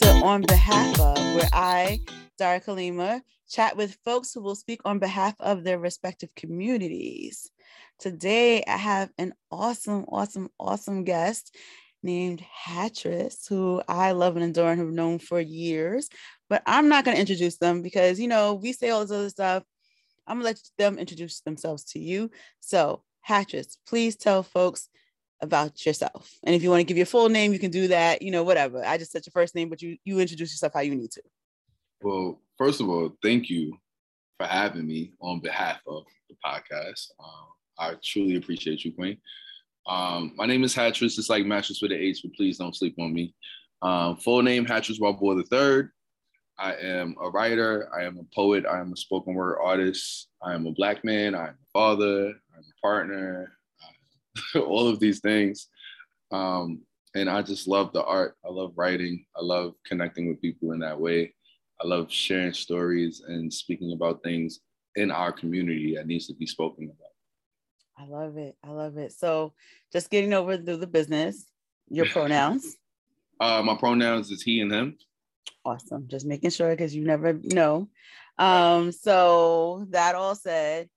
to On Behalf of, where I, Dara Kalima, chat with folks who will speak on behalf of their respective communities. Today, I have an awesome, awesome, awesome guest named Hattress, who I love and adore and have known for years. But I'm not going to introduce them because, you know, we say all this other stuff. I'm going to let them introduce themselves to you. So, Hattress, please tell folks about yourself. And if you want to give your full name, you can do that, you know, whatever. I just said your first name, but you you introduce yourself how you need to. Well, first of all, thank you for having me on behalf of the podcast. Um, I truly appreciate you, Queen. Um, my name is Hattress. It's like mattress with an H, but please don't sleep on me. Um, full name Hattress Barbour the Third. I am a writer. I am a poet. I am a spoken word artist. I am a black man. I am a father. I'm a partner. all of these things. Um, and I just love the art. I love writing. I love connecting with people in that way. I love sharing stories and speaking about things in our community that needs to be spoken about. I love it. I love it. So, just getting over through the business, your pronouns. uh, my pronouns is he and him. Awesome. Just making sure because you never know. Um, so that all said,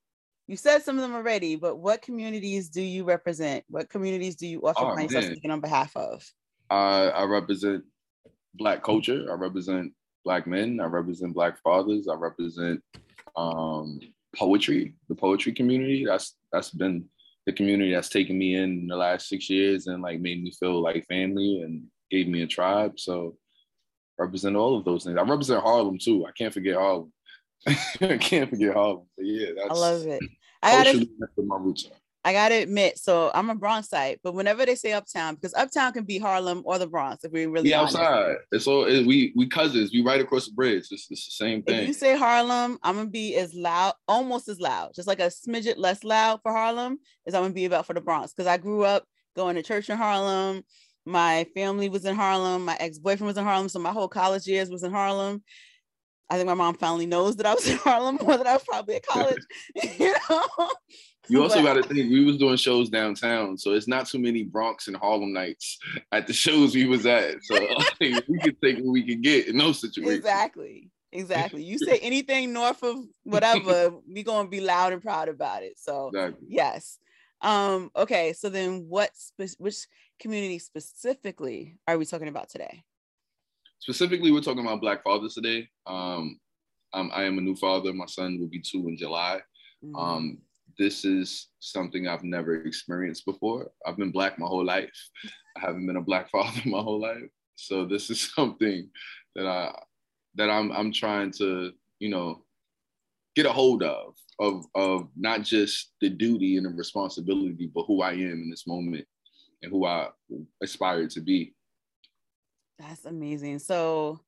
you said some of them already, but what communities do you represent? What communities do you offer oh, yourself speaking on behalf of? Uh, I represent Black culture. I represent Black men. I represent Black fathers. I represent um, poetry, the poetry community. That's that's been the community that's taken me in, the last six years and like made me feel like family and gave me a tribe. So I represent all of those things. I represent Harlem too. I can't forget Harlem. I can't forget Harlem. But yeah, that's I love it. I gotta. I gotta admit, so I'm a Bronxite, but whenever they say Uptown, because Uptown can be Harlem or the Bronx, if we really yeah, outside. It's all it, we we cousins. We right across the bridge. It's, it's the same thing. If you say Harlem, I'm gonna be as loud, almost as loud, just like a smidget less loud for Harlem, as I'm gonna be about for the Bronx. Because I grew up going to church in Harlem. My family was in Harlem. My ex boyfriend was in Harlem, so my whole college years was in Harlem. I think my mom finally knows that I was in Harlem more than I was probably at college. you know. You also got to think we was doing shows downtown, so it's not too many Bronx and Harlem nights at the shows we was at. So we could take what we could get in those situations. Exactly. Exactly. You say anything north of whatever, we gonna be loud and proud about it. So exactly. yes. Um, okay, so then what spe- which community specifically are we talking about today? Specifically, we're talking about Black Fathers today. Um, um, I am a new father. My son will be two in July. Mm-hmm. Um, this is something I've never experienced before. I've been Black my whole life. I haven't been a Black father my whole life. So this is something that I that I'm I'm trying to you know get a hold of of of not just the duty and the responsibility, but who I am in this moment and who I aspire to be. That's amazing. So,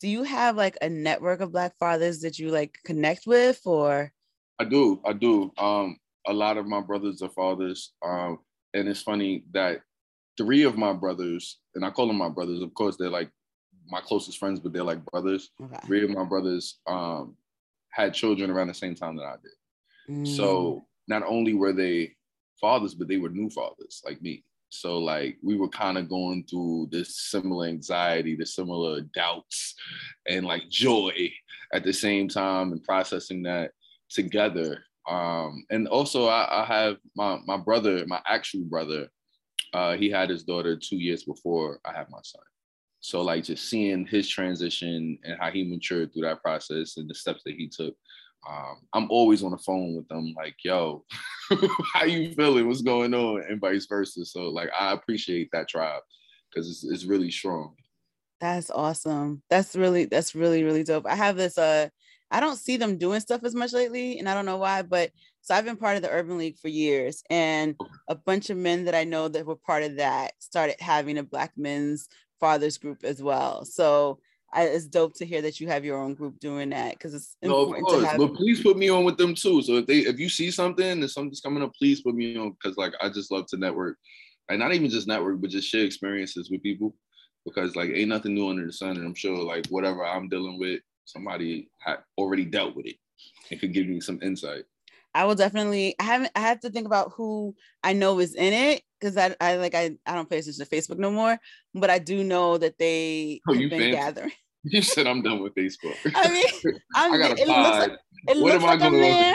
do you have like a network of Black fathers that you like connect with, or? I do. I do. Um, a lot of my brothers are fathers. Um, and it's funny that three of my brothers, and I call them my brothers. Of course, they're like my closest friends, but they're like brothers. Okay. Three of my brothers um, had children around the same time that I did. Mm. So not only were they fathers, but they were new fathers like me. So like we were kind of going through this similar anxiety, the similar doubts, and like joy at the same time, and processing that together. Um, and also I, I have my my brother, my actual brother. Uh, he had his daughter two years before I had my son. So like just seeing his transition and how he matured through that process and the steps that he took um, I'm always on the phone with them, like, yo, how you feeling? What's going on? And vice versa. So like I appreciate that tribe because it's, it's really strong. That's awesome. That's really, that's really, really dope. I have this uh I don't see them doing stuff as much lately, and I don't know why, but so I've been part of the Urban League for years, and a bunch of men that I know that were part of that started having a Black men's fathers group as well. So I, it's dope to hear that you have your own group doing that because it's no, important of course. Have- but please put me on with them too. So if they if you see something and something's coming up, please put me on because like I just love to network, and not even just network, but just share experiences with people because like ain't nothing new under the sun, and I'm sure like whatever I'm dealing with, somebody had already dealt with it and could give me some insight. I will definitely. I haven't. I have to think about who I know is in it because I, I like I, I don't pay attention to Facebook no more. But I do know that they Oh, have you been fancy. gathering. You said I'm done with Facebook. I mean, I'm, I got a it looks like pod. it What looks am I like I'm there.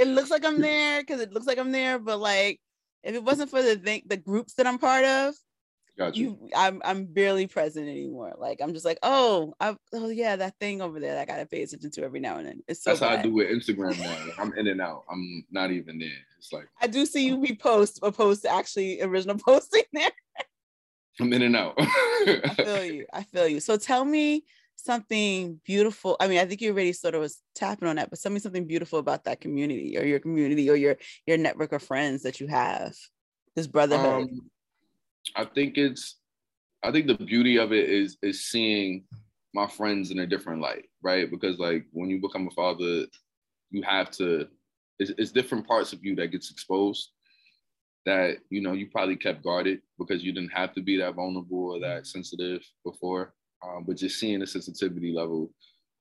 It looks like I'm there because it looks like I'm there. But like, if it wasn't for the thing, the groups that I'm part of, Got you. I'm I'm barely present anymore. Like I'm just like, oh, I, oh yeah, that thing over there that I gotta pay attention to every now and then. It's so That's how I do with Instagram now. I'm in and out. I'm not even there. It's like I do see you repost opposed to actually original posting there. I'm in and out. I feel you. I feel you. So tell me something beautiful. I mean, I think you already sort of was tapping on that, but tell me something beautiful about that community or your community or your your network of friends that you have. This brotherhood. Um, I think it's I think the beauty of it is is seeing my friends in a different light, right? Because like when you become a father, you have to it's, it's different parts of you that gets exposed that you know you probably kept guarded because you didn't have to be that vulnerable or that sensitive before. Um, but just seeing the sensitivity level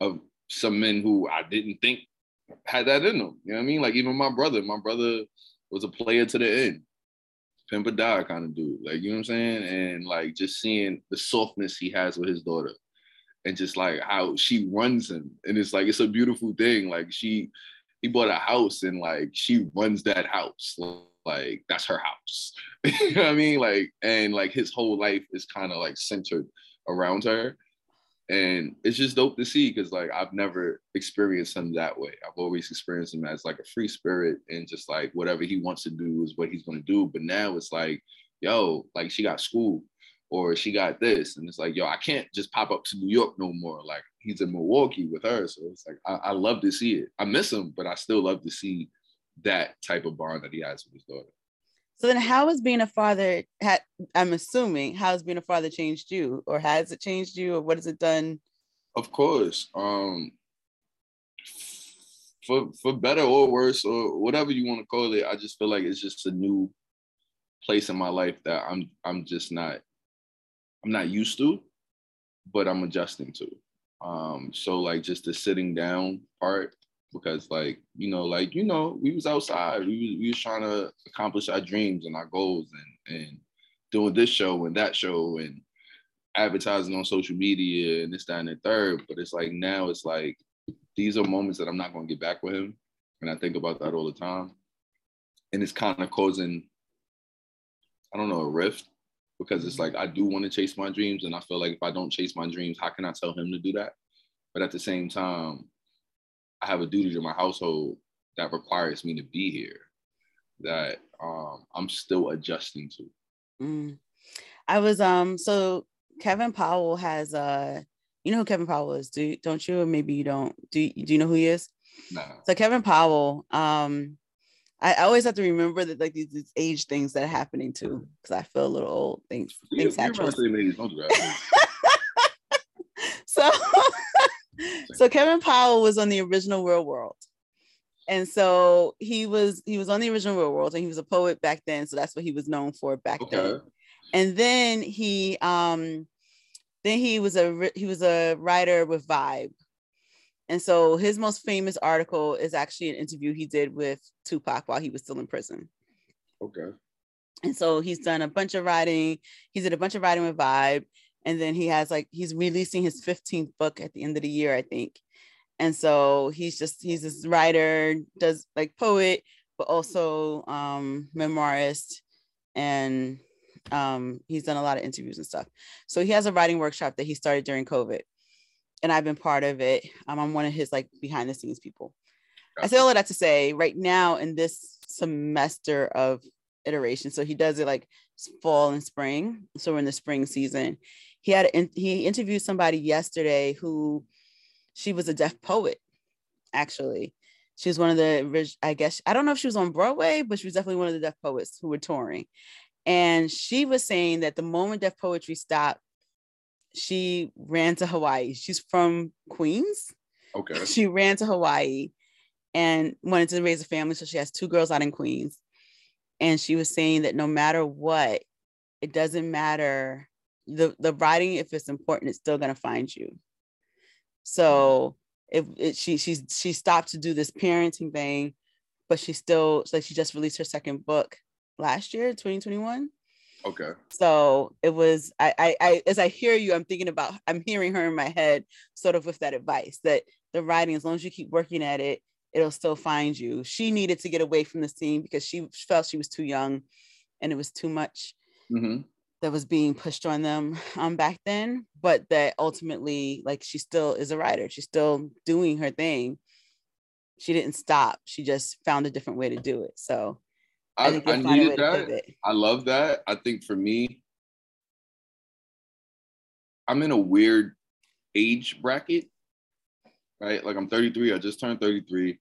of some men who I didn't think had that in them. You know what I mean? Like even my brother, my brother was a player to the end pimp die kind of dude. Like, you know what I'm saying? And like just seeing the softness he has with his daughter and just like how she runs him. And it's like, it's a beautiful thing. Like she, he bought a house and like she runs that house. Like that's her house. you know what I mean? Like, and like his whole life is kind of like centered around her. And it's just dope to see because like I've never experienced him that way. I've always experienced him as like a free spirit and just like whatever he wants to do is what he's gonna do. But now it's like, yo, like she got school or she got this. And it's like, yo, I can't just pop up to New York no more. Like he's in Milwaukee with her. So it's like I, I love to see it. I miss him, but I still love to see that type of bond that he has with his daughter. So then how has being a father had I'm assuming how has being a father changed you or has it changed you or what has it done? Of course. Um for for better or worse or whatever you want to call it, I just feel like it's just a new place in my life that I'm I'm just not I'm not used to, but I'm adjusting to. Um so like just the sitting down part because like you know like you know we was outside we was, we was trying to accomplish our dreams and our goals and and doing this show and that show and advertising on social media and this that and the third. But it's like now it's like these are moments that i'm not going to get back with him. And i think about that all the time. And it's kind of causing i don't know a rift because it's mm-hmm. like i do want to chase my dreams and i feel like if i don't chase my dreams how can i tell him to do that? But at the same time I have a duty to my household that requires me to be here that um, I'm still adjusting to. Mm. I was um so Kevin Powell has uh you know who Kevin Powell is, do don't you? Or maybe you don't. Do you, do you know who he is? Nah. So Kevin Powell, um, I, I always have to remember that like these, these age things that are happening too, because I feel a little old. Things You, things you're have so Kevin Powell was on the original Real World. And so he was he was on the original Real World and he was a poet back then. So that's what he was known for back then. And then he um then he was a he was a writer with Vibe. And so his most famous article is actually an interview he did with Tupac while he was still in prison. Okay. And so he's done a bunch of writing. He did a bunch of writing with Vibe. And then he has like, he's releasing his 15th book at the end of the year, I think. And so he's just, he's this writer, does like poet, but also um, memoirist. And um, he's done a lot of interviews and stuff. So he has a writing workshop that he started during COVID. And I've been part of it. Um, I'm one of his like behind the scenes people. I say all of that to say right now in this semester of iteration. So he does it like fall and spring. So we're in the spring season. He had he interviewed somebody yesterday who she was a Def poet. Actually, she was one of the I guess I don't know if she was on Broadway, but she was definitely one of the Def poets who were touring. And she was saying that the moment Def Poetry stopped, she ran to Hawaii. She's from Queens Okay. she ran to Hawaii and wanted to raise a family. So she has two girls out in Queens. And she was saying that no matter what, it doesn't matter. The the writing, if it's important, it's still gonna find you. So if it, she she's she stopped to do this parenting thing but she still like she just released her second book last year, 2021. Okay. So it was I, I I as I hear you, I'm thinking about I'm hearing her in my head, sort of with that advice that the writing, as long as you keep working at it, it'll still find you. She needed to get away from the scene because she felt she was too young and it was too much Mm-hmm. That was being pushed on them um back then. But that ultimately, like she still is a writer, she's still doing her thing. She didn't stop, she just found a different way to do it. So I, I, think I you'll find a way needed that. I love that. I think for me, I'm in a weird age bracket, right? Like I'm 33. I just turned 33.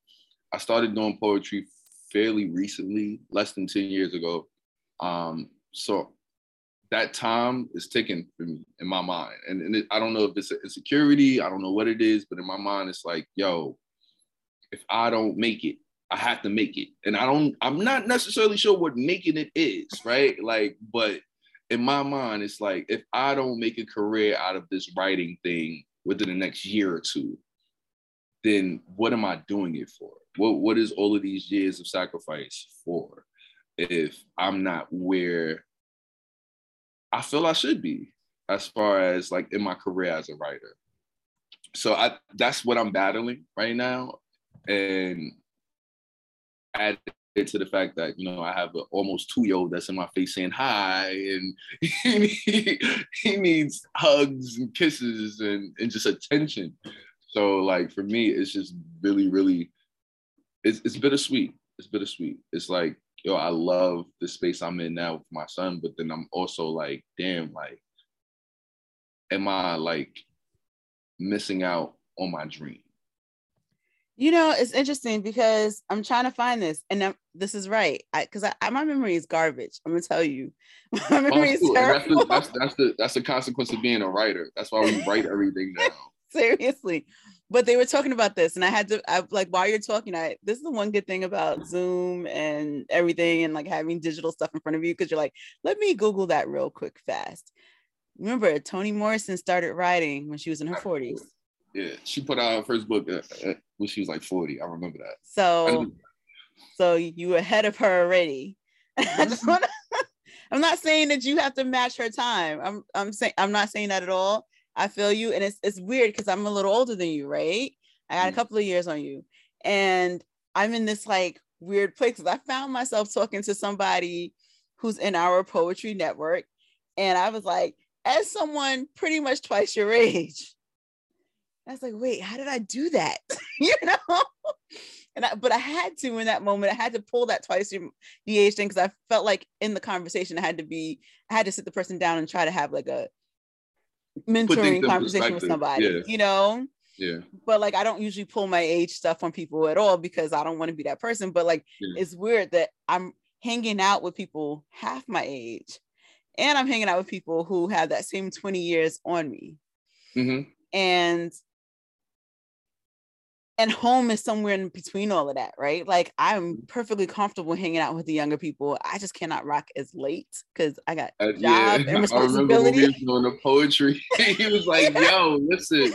I started doing poetry fairly recently, less than 10 years ago. Um, so that time is ticking for me in my mind. And, and it, I don't know if it's an insecurity, I don't know what it is, but in my mind, it's like, yo, if I don't make it, I have to make it. And I don't, I'm not necessarily sure what making it is, right? Like, but in my mind, it's like if I don't make a career out of this writing thing within the next year or two, then what am I doing it for? What what is all of these years of sacrifice for if I'm not where I feel I should be as far as like in my career as a writer? So I that's what I'm battling right now. And add it to the fact that you know I have an almost two year old that's in my face saying hi, and he, he needs hugs and kisses and, and just attention. So like for me, it's just really, really, it's it's bittersweet. It's bittersweet. It's like yo, I love the space I'm in now with my son, but then I'm also like, damn, like, am I like missing out on my dream? You know, it's interesting because I'm trying to find this, and I'm, this is right. I because I, I, my memory is garbage. I'm gonna tell you, my oh, memory Oh, cool. And that's, the, that's, that's the that's the consequence of being a writer. That's why we write everything down. Seriously, but they were talking about this, and I had to. I like while you're talking. I this is the one good thing about Zoom and everything, and like having digital stuff in front of you because you're like, let me Google that real quick, fast. Remember, Toni Morrison started writing when she was in her 40s. Yeah, she put out her first book uh, uh, when she was like 40. I remember that. So so you were ahead of her already. I just want to. I'm not saying that you have to match her time. I'm I'm saying I'm not saying that at all. I feel you, and it's it's weird because I'm a little older than you, right? I got a Mm. couple of years on you, and I'm in this like weird place. 'cause I found myself talking to somebody who's in our poetry network, and I was like, as someone pretty much twice your age. I was like, wait, how did I do that? you know? And I, but I had to in that moment, I had to pull that twice your- the age thing because I felt like in the conversation, I had to be, I had to sit the person down and try to have like a mentoring conversation with somebody, yeah. you know? yeah, But like, I don't usually pull my age stuff on people at all because I don't want to be that person. But like, Yeah. it's weird that I'm hanging out with people half my age and I'm hanging out with people who have that same 20 years on me hmm and and home is somewhere in between all of that right like i'm perfectly comfortable hanging out with the younger people i just cannot rock as late because i got Uh, job yeah. and I remember when we responsibility was doing the poetry. he was like, "Yo, listen,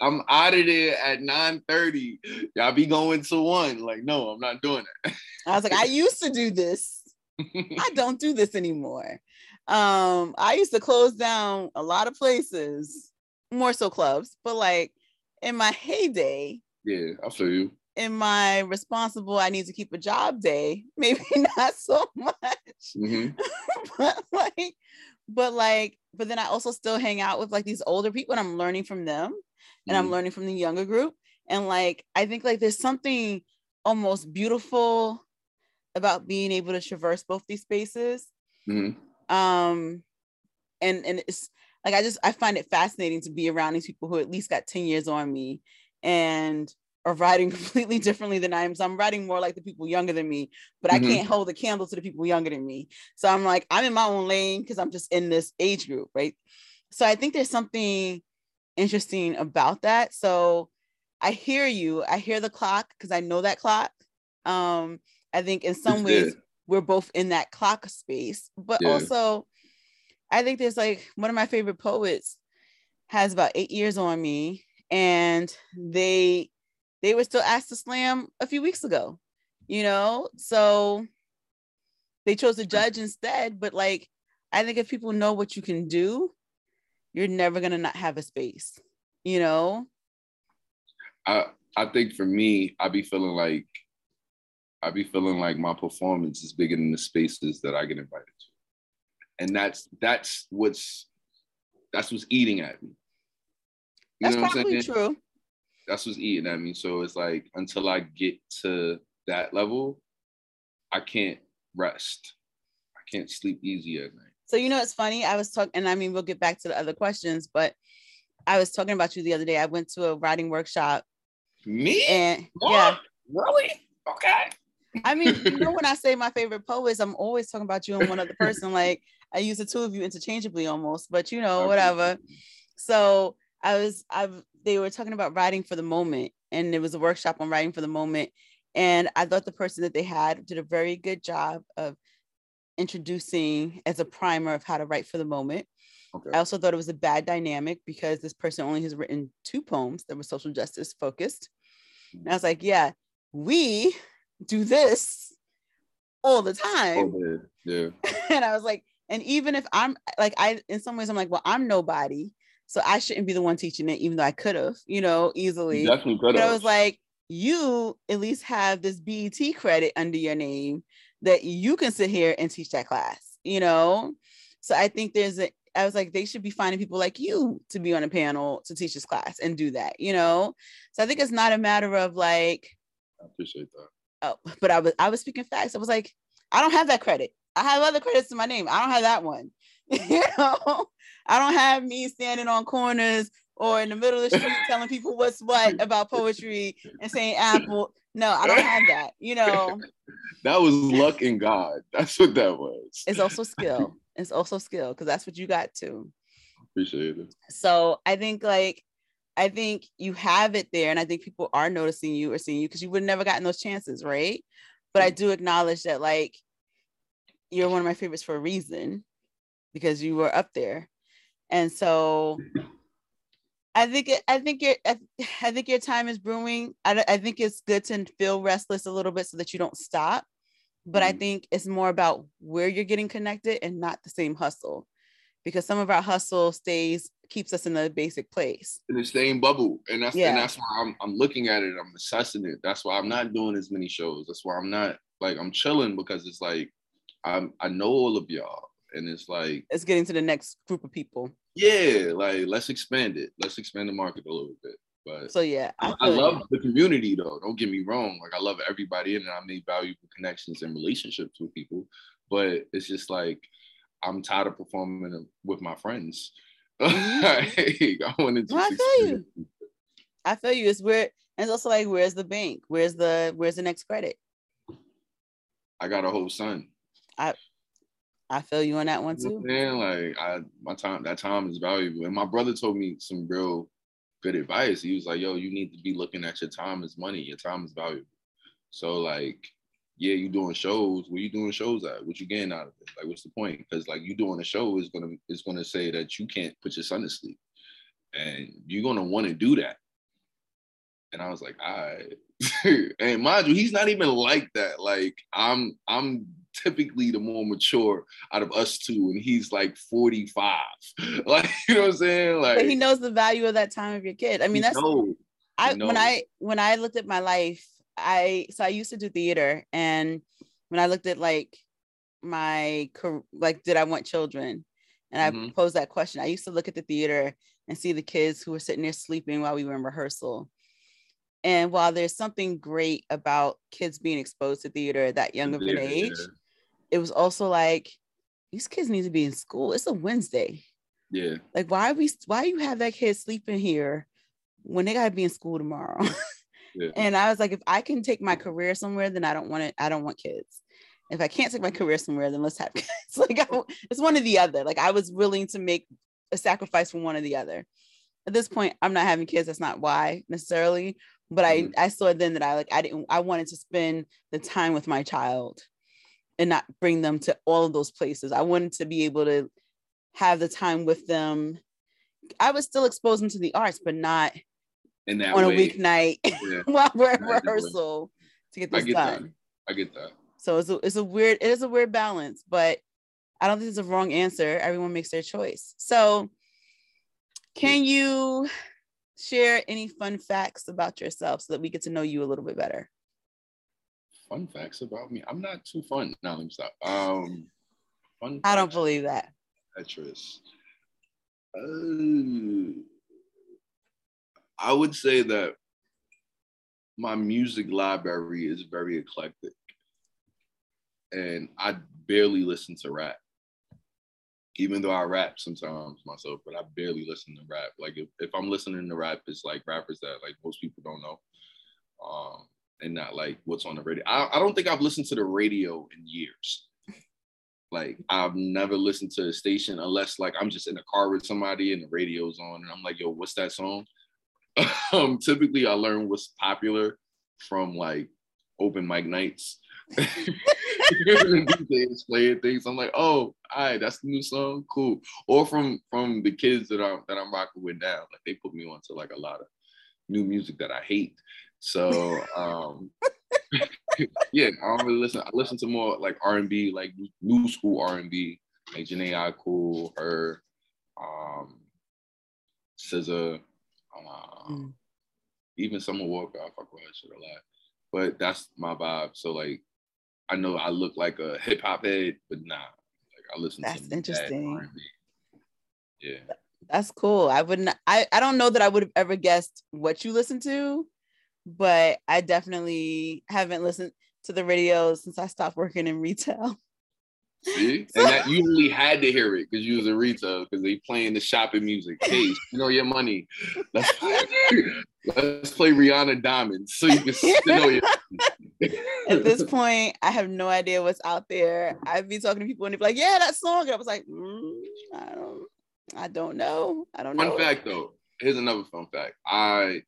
I'm out of there at 9:30. Y'all be going to one." Like, no, I'm not doing it." i was like i used to do this i don't do this anymore um i used to close down a lot of places more so clubs but like in my heyday yeah, I feel you. in my responsible? I need to keep a job day. Maybe not so much. Hmm but like but like but then i also still hang out with like these older people and i'm learning from them and i'm Mhm. learning from the younger group. And like i think like there's something almost beautiful about being able to traverse both these spaces. Hmm um and and it's like i just i find it fascinating to be around these people who at least got 10 years on me and are writing completely differently than i am. So i'm writing more like the people younger than me but Mhm. i can't hold a candle to the people younger than me. So i'm like i'm in my own lane because i'm just in this age group right? So i think there's something interesting about that. So i hear you. I hear the clock because i know that clock. Um i think in some It's ways there. we're both in that clock space but Yeah. also i think there's like one of my favorite poets has about eight years on me and they they were still asked to slam a few weeks ago you know? So they chose to judge instead. But like, I think if people know what you can do, you're never gonna not have a space, you know? I I think for me, I be feeling like I be feeling like my performance is bigger than the spaces that I get invited to. And that's that's what's that's what's eating at me. You that's probably true. That's what's eating at me. So it's like until I get to that level, I can't rest. I can't sleep easy at night. So you know it's funny. I was talking, and I mean we'll get back to the other questions, but I was talking about you the other day. I went to a writing workshop. Me? And what? yeah. Really? Okay. I mean, you know, when I say my favorite poets, I'm always talking about you and one other person. Like I use the two of you interchangeably almost, but you know, whatever. So I was, I've, they were talking about writing for the moment, and it was a workshop on writing for the moment. And I thought the person that they had did a very good job of introducing as a primer of how to write for the moment. Okay. I also thought it was a bad dynamic because this person only has written two poems that were social justice focused. And I was like, yeah, we do this all the time. Oh, yeah. and I was like, and even if I'm like, I, in some ways, I'm like, well, I'm nobody. So I shouldn't be the one teaching it, even though I could have, you know, easily. You definitely could have. I was like, you at least have this BET credit under your name that you can sit here and teach that class, you know? So I think there's a, I was like, they should be finding people like you to be on a panel to teach this class and do that, you know? So I think it's not a matter of like, I appreciate that. Oh, but I was, I was speaking facts. I was like, I don't have that credit. I have other credits to my name. I don't have that one. you know, I don't have me standing on corners or in the middle of the street telling people what's what about poetry and saying apple. No, I don't have that. You know, that was luck and God. That's what that was. It's also skill. It's also skill because that's what you got to. Appreciate it. So I think like I think you have it there, and I think people are noticing you or seeing you because you would have never gotten those chances, right? But I do acknowledge that like you're one of my favorites for a reason because you were up there. And so I think it, I think your I think your time is brewing. I, I think it's good to feel restless a little bit so that you don't stop. But mm-hmm. I think it's more about where you're getting connected and not the same hustle, because some of our hustle stays keeps us in the basic place in the same bubble, and that's yeah. and that's why I'm I'm looking at it. I'm assessing it. That's why I'm not doing as many shows. That's why I'm not like I'm chilling because it's like I'm I know all of y'all and it's like it's getting to the next group of people. Yeah, like let's expand it. Let's expand the market a little bit. But so yeah, I, I love the community though. Don't get me wrong. Like I love everybody in and I made valuable connections and relationships with people. But it's just like I'm tired of performing with my friends. Mm-hmm. I wanted to. I feel you. I feel you. It's weird. And it's also like, where's the bank? Where's the where's the next credit? I got a whole son. I I feel you on that one too. Man, like I my time that time is valuable. And my brother told me some real good advice. He was like, yo, you need to be looking at your time as money. Your time is valuable. So like, yeah, you doing shows. Where you doing shows at? What you getting out of it? Like, what's the point? Because like you doing a show is gonna is gonna say that you can't put your son to sleep. And you're gonna want to do that. And I was like, all right. and mind you, he's not even like that. Like I'm I'm typically the more mature out of us two, and he's like 45. Like, you know what I'm saying? Like but he knows the value of that time of your kid. I mean, that's knows. I when I when I looked at my life, I so I used to do theater, and when I looked at like my like, did I want children? And I mm-hmm. posed that question. I used to look at the theater and see the kids who were sitting there sleeping while we were in rehearsal. And while there's something great about kids being exposed to theater at that young of an age, it was also like these kids need to be in school. It's a Wednesday. Yeah. Like why are we why you have that kid sleeping here when they gotta be in school tomorrow? yeah. And I was like, if I can take my career somewhere, then I don't want it, I don't want kids. If I can't take my career somewhere, then let's have kids. like I, it's one or the other. Like I was willing to make a sacrifice for one or the other. At this point, I'm not having kids. That's not why necessarily. But mm-hmm. I I saw then that I like I didn't I wanted to spend the time with my child and not bring them to all of those places. I wanted to be able to have the time with them. I would still expose them to the arts, but not in that on way. a weeknight yeah. while we're in rehearsal to get this get done. That. I get that. So it's a, it's a weird it is a weird balance, but I don't think it's a wrong answer. Everyone makes their choice. So can you share any fun facts about yourself so that we get to know you a little bit better? Fun facts about me. I'm not too fun. No, let me stop. Um fun I don't believe that. Hattress. Uh, I would say that my music library is very eclectic. And I barely listen to rap. Even though I rap sometimes myself, but I barely listen to rap. Like if, if I'm listening to rap, it's like rappers that like most people don't know. Um, and not like what's on the radio. I, I don't think I've listened to the radio in years. Like I've never listened to a station unless like I'm just in the car with somebody and the radio's on and I'm like, yo, what's that song? um, typically I learn what's popular from like open mic nights. DJs playing things. I'm like, oh, all right, that's the new song, cool. Or from from the kids that I'm that I'm rocking with now. Like they put me onto like a lot of new music that I hate. So um yeah, I don't really listen. I listen to more like R and B, like new school R and B, like Jhené Aiko, her, um, SZA, um, mm. even Summer Walker. I fuck with her shit a lot, but that's my vibe. So like, I know I look like a hip hop head, but nah, like I listen. That's to interesting. R&B. Yeah, that's cool. I wouldn't. I I don't know that I would have ever guessed what you listen to but I definitely haven't listened to the radio since I stopped working in retail. See, and that you only had to hear it because you was in retail because they playing the shopping music. Hey, you know your money. Let's play, let's play Rihanna Diamonds so you can know your. At this point, I have no idea what's out there. I'd be talking to people and they'd be like, "Yeah, that song," and I was like, mm, "I don't, I don't know. I don't fun know." Fun fact though, here's another fun fact. I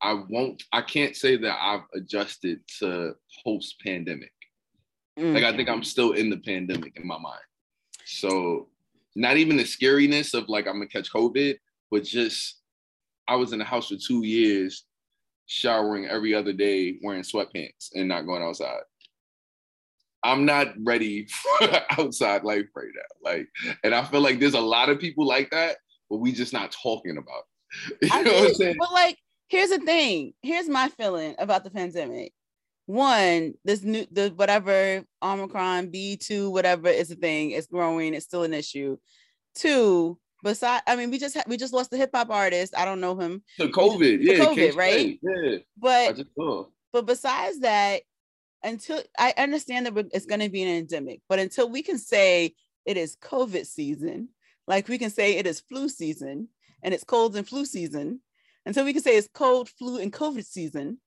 I won't. I can't say that I've adjusted to post pandemic. Mm. Like I think I'm still in the pandemic in my mind. So not even the scariness of like I'm gonna catch COVID, but just I was in the house for two years, showering every other day, wearing sweatpants and not going outside. I'm not ready for outside life right now. Like, and I feel like there's a lot of people like that, but we just not talking about. It. You know what I'm saying? But like here's the thing. Here's my feeling about the pandemic. One, this new the whatever Omicron B2, whatever is a thing, it's growing, it's still an issue. Two, besides, I mean, we just ha- we just lost the hip hop artist. I don't know him. The COVID, yeah, COVID, right? Yeah. But but besides that, until I understand that it's going to be an endemic, but until we can say it is COVID season, like we can say it is flu season and it's colds and flu season, until we can say it's cold, flu, and COVID season,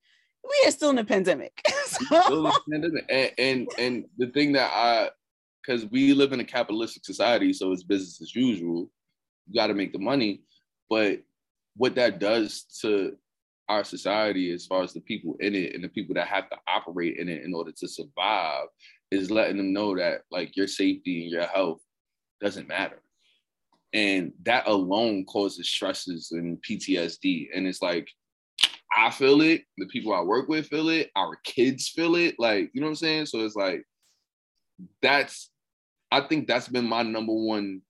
we are still in a pandemic. so. pandemic. And, and and the thing that I because we live in a capitalistic society, so it's business as usual. You got to make the money, but what that does to our society, as far as the people in it and the people that have to operate in it in order to survive, is letting them know that like your safety and your health doesn't matter and that alone causes stresses and PTSD. And it's like I feel it, the people I work with feel it, our kids feel it, like you know what I'm saying. So it's like that's I think that's been my number one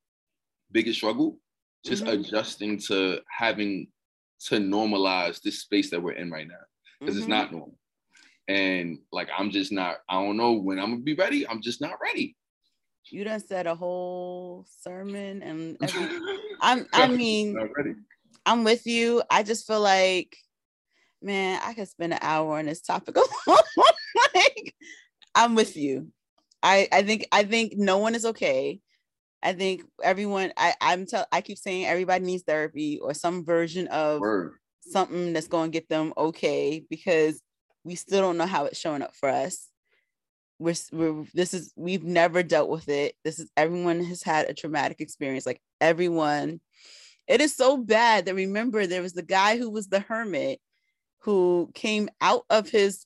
biggest struggle, just mm-hmm. adjusting to having to normalize this space that we're in right now because mm-hmm. it's not normal. And like I'm just not, I don't know when I'm gonna be ready. I'm just not ready you done said a whole sermon and I'm I mean I'm with you. I just feel like man, I could spend an hour on this topic like I'm with you. I I think I think no one is okay. I think everyone I I'm tell I keep saying everybody needs therapy or some version of Word. something that's going to get them okay because we still don't know how it's showing up for us we're, we're this is we've never dealt with it this is everyone has had a traumatic experience like everyone it is so bad that remember there was the guy who was the hermit who came out of his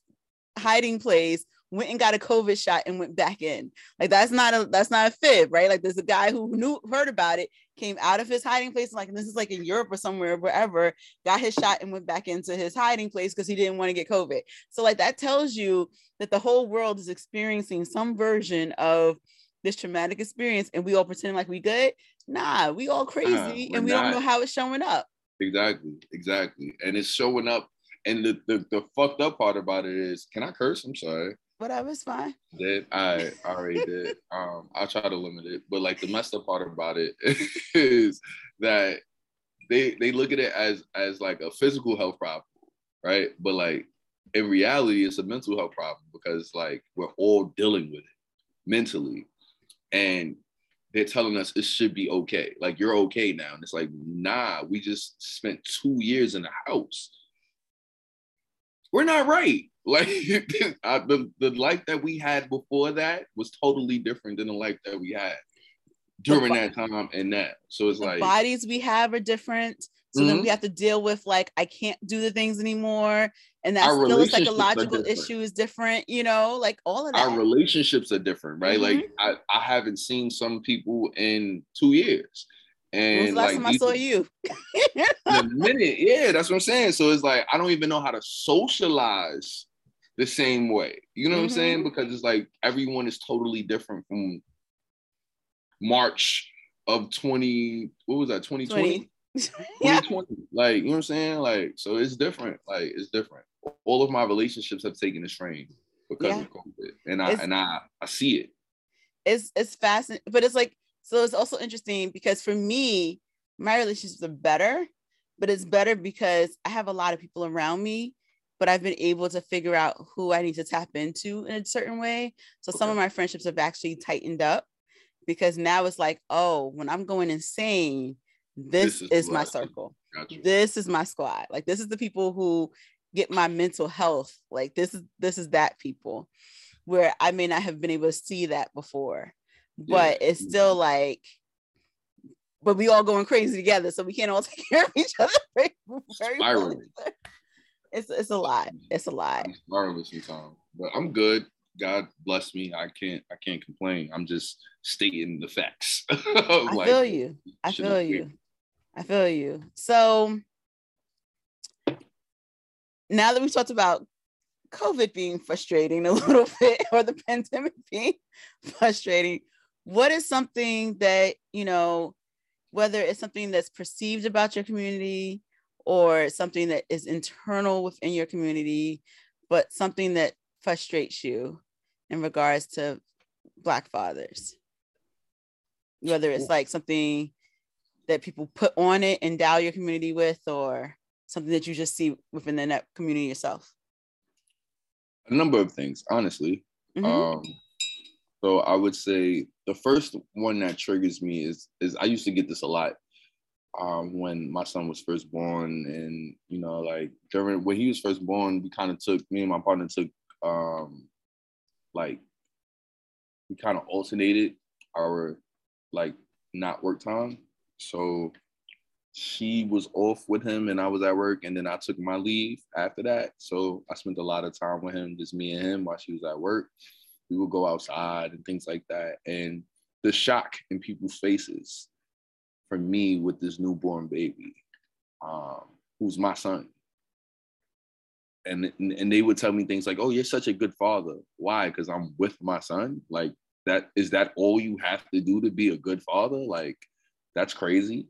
hiding place went and got a COVID shot and went back in. Like that's not a that's not a fib, right? Like there's a guy who knew heard about it, came out of his hiding place, like this is like in Europe or somewhere, wherever, got his shot and went back into his hiding place because he didn't want to get COVID. So like that tells you that the whole world is experiencing some version of this traumatic experience and we all pretend like we good. Nah, we all crazy and we not. don't know how it's showing up. Exactly, exactly. And it's showing up. And the, the, the fucked up part about it is, can I curse? I'm sorry. Whatever, it's fine. Did I already did. Um, I'll try to limit it. But like the messed up part about it is that they they look at it as as like a physical health problem, right? But like in reality, it's a mental health problem because like we're all dealing with it mentally. And they're telling us it should be okay. Like you're okay now. And it's like, nah, we just spent two years in the house. We're not right. Like I, the, the life that we had before that was totally different than the life that we had during that time and that. So it's the like bodies we have are different. So mm-hmm. then we have to deal with like I can't do the things anymore, and that's still a psychological issue is different. You know, like all of that. Our relationships are different, right? Mm-hmm. Like I, I haven't seen some people in two years. And last like, time I saw you? a minute, yeah, that's what I'm saying. So it's like I don't even know how to socialize the same way. You know mm-hmm. what I'm saying? Mm-hmm. Because it's like everyone is totally different from March of 20, what was that, 2020? 2020. Like, you know what I'm saying? Like, so it's different. Like, it's different. All of my relationships have taken a strain because yeah. of COVID. And I it's, and I I see it. It's it's fascinating, but it's like so it's also interesting because for me, my relationships are better, but it's better because I have a lot of people around me, but I've been able to figure out who I need to tap into in a certain way. So okay. some of my friendships have actually tightened up because now it's like, oh, when I'm going insane, this, this is, is my circle. Gotcha. This is my squad. Like this is the people who get my mental health. Like this is this is that people where I may not have been able to see that before. But yeah. it's still like but we all going crazy together, so we can't all take care of each other very, very It's it's a lot. It's a lot. Spiraling sometimes, but I'm good. God bless me. I can't I can't complain. I'm just stating the facts. I feel you. I feel you. I feel you. So now that we've talked about COVID being frustrating a little bit, or the pandemic being frustrating, what is something that, you know, whether it's something that's perceived about your community or something that is internal within your community, but something that frustrates you in regards to Black fathers? Whether it's like something that people put on it, endow your community with, or something that you just see within the net community yourself? A number of things, honestly. Mm-hmm. Um, so I would say the first one that triggers me is is I used to get this a lot um, when my son was first born, and you know, like during when he was first born, we kind of took me and my partner took um, like we kind of alternated our like not work time. So she was off with him and I was at work and then I took my leave after that. So I spent a lot of time with him, just me and him while she was at work. We would go outside and things like that. And the shock in people's faces for me with this newborn baby, um, who's my son. And, and they would tell me things like, "Oh, you're such a good father. Why? Because I'm with my son. Like that is that all you have to do to be a good father? Like that's crazy."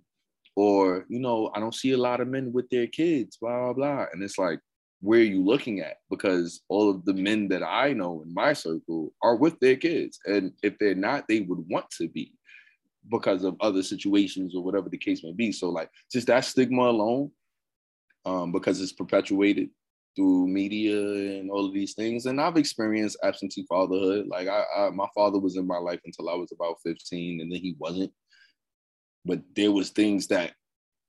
Or you know, I don't see a lot of men with their kids. Blah blah blah. And it's like, where are you looking at? Because all of the men that I know in my circle are with their kids, and if they're not, they would want to be because of other situations or whatever the case may be. So like just that stigma alone, um, because it's perpetuated through media and all of these things. And I've experienced absentee fatherhood. Like I, I, my father was in my life until I was about 15 and then he wasn't. But there was things that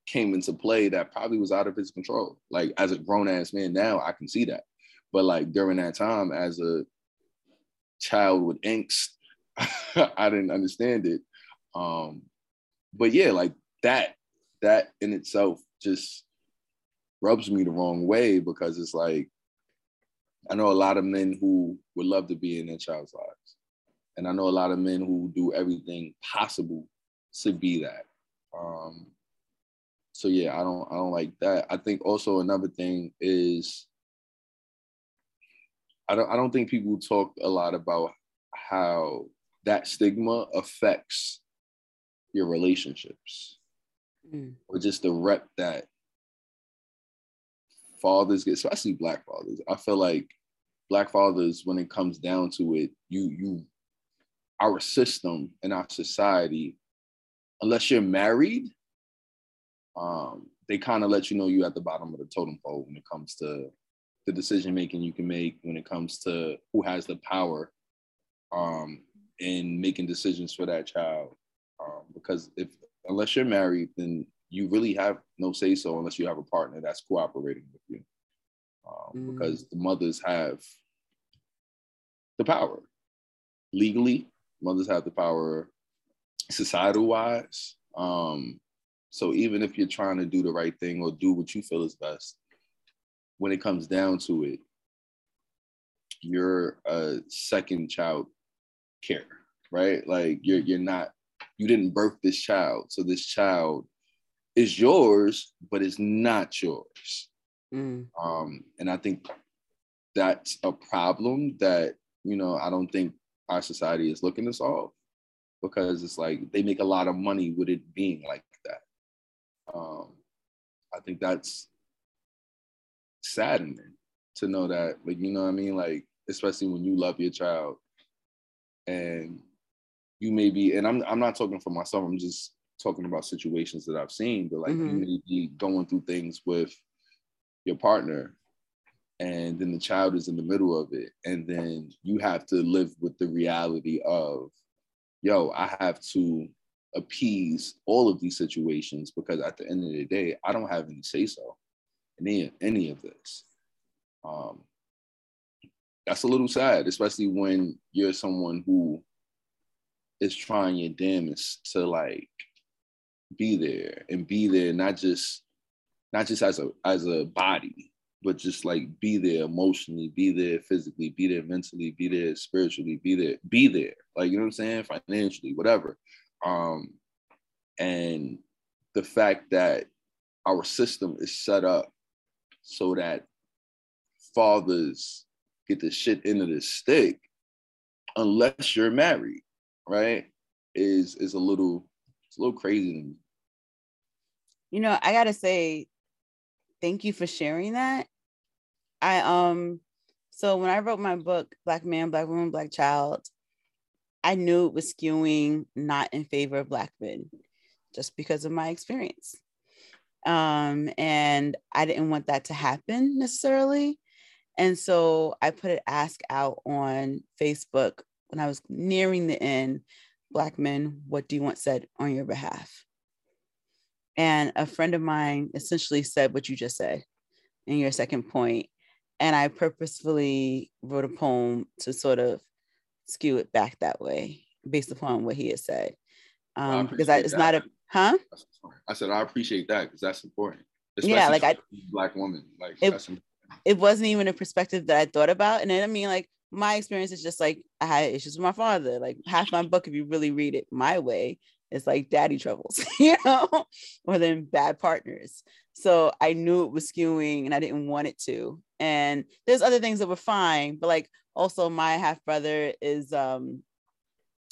came into play that probably was out of his control. Like as a grown ass man now, I can see that. But like during that time as a child with angst, I didn't understand it. Um, but yeah, like that, that in itself just rubs me the wrong way because it's like I know a lot of men who would love to be in their child's lives. And I know a lot of men who do everything possible to be that. Um, so yeah, I don't I don't like that. I think also another thing is I don't I don't think people talk a lot about how that stigma affects your relationships mm. or just the rep that fathers get, especially black fathers. I feel like black fathers, when it comes down to it, you you our system and our society, unless you're married, um, they kind of let you know you're at the bottom of the totem pole when it comes to the decision making you can make, when it comes to who has the power um, in making decisions for that child. Because if unless you're married, then you really have no say so unless you have a partner that's cooperating with you. Um, mm. Because the mothers have the power legally, mothers have the power societal wise. Um, so even if you're trying to do the right thing or do what you feel is best, when it comes down to it, you're a second child care, right? Like you're you're not you didn't birth this child, so this child is yours, but it's not yours. Mm. Um, and I think that's a problem that you know I don't think our society is looking to solve because it's like they make a lot of money with it being like that. Um, I think that's saddening to know that, like you know what I mean, like especially when you love your child and you may be, and I'm I'm not talking for myself. I'm just talking about situations that I've seen, but like mm-hmm. you may be going through things with your partner and then the child is in the middle of it and then you have to live with the reality of yo i have to appease all of these situations because at the end of the day i don't have any say so in any, any of this um, that's a little sad especially when you're someone who is trying your damnedest to like be there and be there not just not just as a as a body but just like be there emotionally be there physically be there mentally be there spiritually be there be there. Like you know what i'm saying? Financially whatever. Um and the fact that our system is set up so that fathers get the shit into the stick unless you're married right is is a little it's a little crazy to me you know, I gotta say, thank you for sharing that. I um so when I wrote my book, Black Man, Black Woman, Black Child, I knew it was skewing not in favor of black men, just because of my experience. Um, and I didn't want that to happen necessarily. And so I put an ask out on Facebook when I was nearing the end, Black men, what do you want said on your behalf? And a friend of mine essentially said what you just said in your second point. And I purposefully wrote a poem to sort of skew it back that way based upon what he had said. Um, well, because I, it's that. not a, huh? I said, I appreciate that because that's important. Especially yeah, like I, black woman, like it, it wasn't even a perspective that I thought about. And then, I mean, like my experience is just like I had issues with my father. Like half my book, if you really read it my way, it's like daddy troubles, you know, or then bad partners. So I knew it was skewing and I didn't want it to. And there's other things that were fine, but like also my half brother is um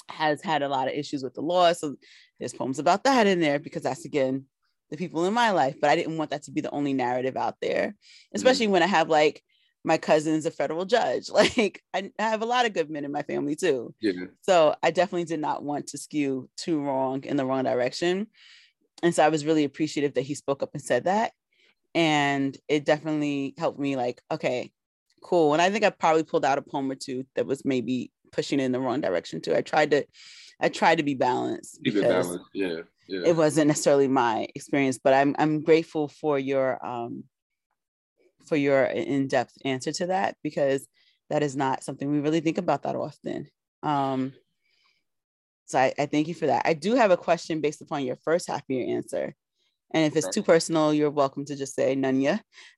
has had a lot of issues with the law. So there's poems about that in there because that's again the people in my life. But I didn't want that to be the only narrative out there, especially mm-hmm. when I have like my cousin's a federal judge. Like I, I, have a lot of good men in my family too. Yeah. So I definitely did not want to skew too wrong in the wrong direction. And so I was really appreciative that he spoke up and said that. And it definitely helped me like, okay, cool. And I think I probably pulled out a poem or two that was maybe pushing in the wrong direction too. I tried to I tried to be balanced. Keep it balanced. Yeah. Yeah. It wasn't necessarily my experience, but I'm I'm grateful for your um for your in-depth answer to that because that is not something we really think about that often. Um, so I, I, thank you for that. I do have a question based upon your first half of your answer. And if it's too personal, you're welcome to just say none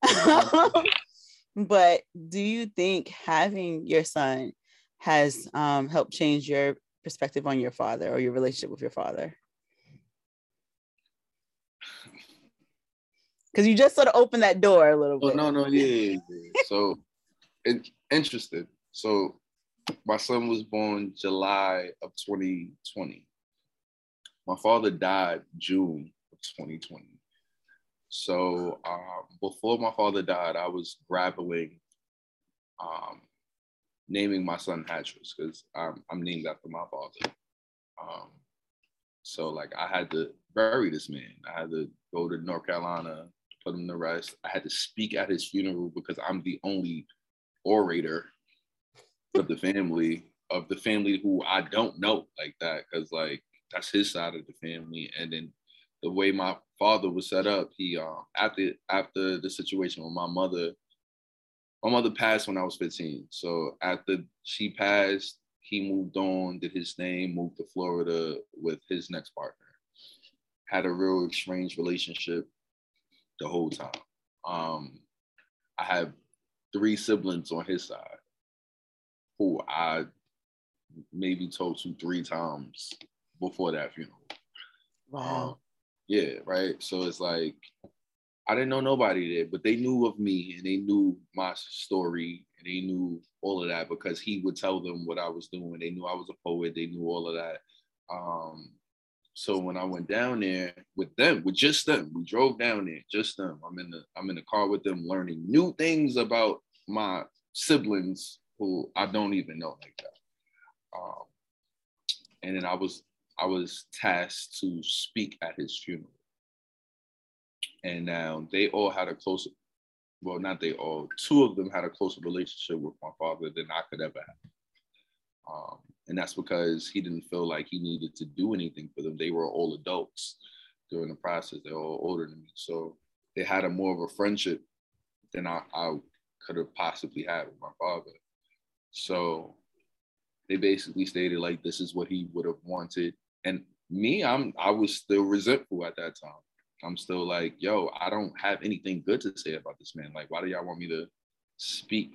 but do you think having your son has um, helped change your perspective on your father or your relationship with your father? Because you just sort of opened that door a little Oh bit. no, no, yeah, yeah. So, it, interesting. So, my son was born July of 2020. My father died June of 2020. So, um, before my father died, I was grappling, um, naming my son Hattress because I'm, I'm named after my father. Um, so, like, I had to bury this man. I had to go to North Carolina, him to rest. I had to speak at his funeral because I'm the only orator of the family of the family who I don't know like that because like that's his side of the family. And then the way my father was set up he uh, after after the situation with my mother my mother passed when I was 15 so after she passed he moved on did his name moved to Florida with his next partner. Had a real strange relationship the whole time um I have three siblings on his side who I maybe talked to three times before that funeral. Wow. Um, yeah, right. So it's like I didn't know nobody there, but they knew of me and they knew my story and they knew all of that because he would tell them what I was doing. They knew I was a poet. They knew all of that. Um, so when I went down there with them, with just them, we drove down there, just them. I'm in the I'm in the car with them, learning new things about my siblings who I don't even know like that. Um, and then I was I was tasked to speak at his funeral. And now they all had a close, well, not they all, two of them had a closer relationship with my father than I could ever have. Um, and that's because he didn't feel like he needed to do anything for them. They were all adults during the process. They're all older than me. So they had a more of a friendship than I, I could have possibly had with my father. So they basically stated like this is what he would have wanted. And me, I'm I was still resentful at that time. I'm still like, yo, I don't have anything good to say about this man. Like, why do y'all want me to speak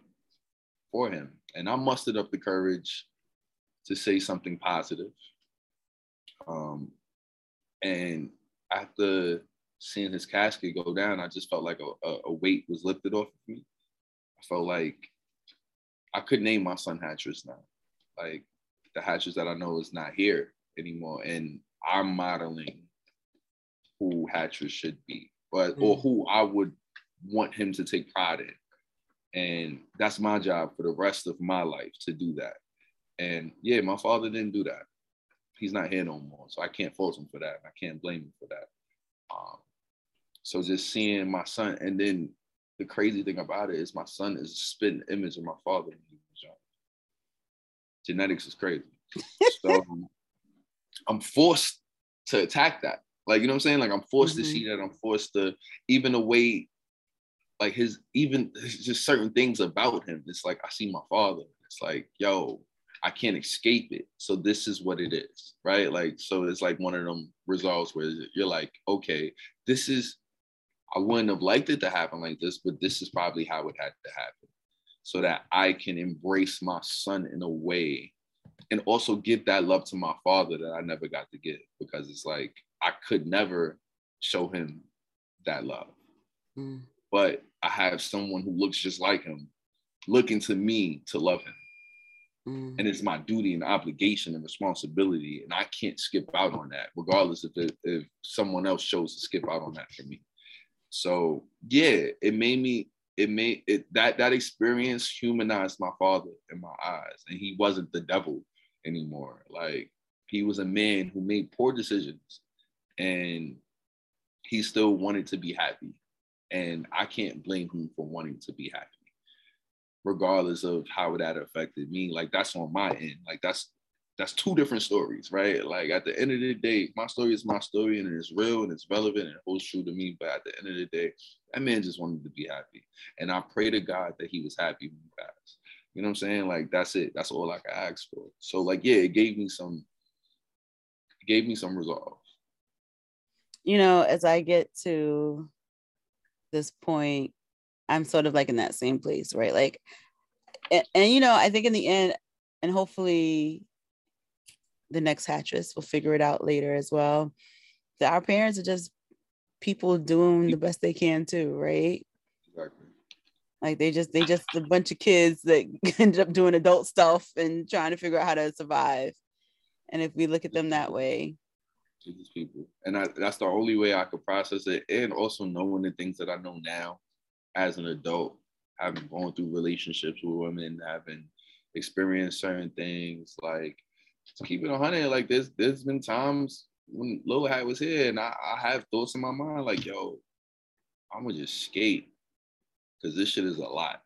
for him? And I mustered up the courage to say something positive. Um, and after seeing his casket go down, I just felt like a, a, weight was lifted off of me. I felt like I could name my son Hattress now. Like the Hattress that I know is not here anymore. And I'm modeling who Hattress should be, but or who I would want him to take pride in. And that's my job for the rest of my life to do that. And yeah, my father didn't do that. He's not here no more. So I can't fault him for that. I can't blame him for that. Um, so just seeing my son, and then the crazy thing about it is my son is a spitting image of my father when he was young. Genetics is crazy. So I'm forced to attack that. Like, you know what I'm saying? Like I'm forced Mhm. to see that. I'm forced to even the way like his even just certain things about him. It's like I see my father. It's like, yo, I can't escape it. So this is what it is, right? Like, so it's like one of them results where you're like, okay, this is I wouldn't have liked it to happen like this, but this is probably how it had to happen. So that I can embrace my son in a way and also give that love to my father that I never got to give because it's like I could never show him that love Mm. but I have someone who looks just like him looking to me to love him. Mm. And it's my duty and obligation and responsibility. And I can't skip out on that, regardless if, it, if someone else chose to skip out on that for me. So yeah, it made me, it made it that that experience humanized my father in my eyes. And he wasn't the devil anymore. Like he was a man who made poor decisions and he still wanted to be happy and I can't blame him for wanting to be happy, regardless of how that affected me. Like that's on my end. Like that's that's two different stories, right? Like at the end of the day, my story is my story and it's real and it's relevant and it holds true to me. But at the end of the day, that man just wanted to be happy. And I pray to God that he was happy when he passed. You know what I'm saying? Like that's it. That's all I could ask for. So like, yeah, it gave me some, it gave me some resolve. you know, as I get to this point, I'm sort of like in that same place, right? Like, and, and you know, I think in the end, and hopefully the next hattress will figure it out later as well. That our parents are just people doing the best they can too, right? Exactly. Like they just they just a bunch of kids that ended up doing adult stuff and trying to figure out how to survive. And if we look at them that way, to these people, and I, that's the only way I could process it, and also knowing the things that I know now as an adult, having gone through relationships with women, having experienced certain things, like to keep it hundred, like there's there's been times when Lil Hat was here, and I, I have thoughts in my mind like, yo, I'm gonna just skate because this shit is a lot,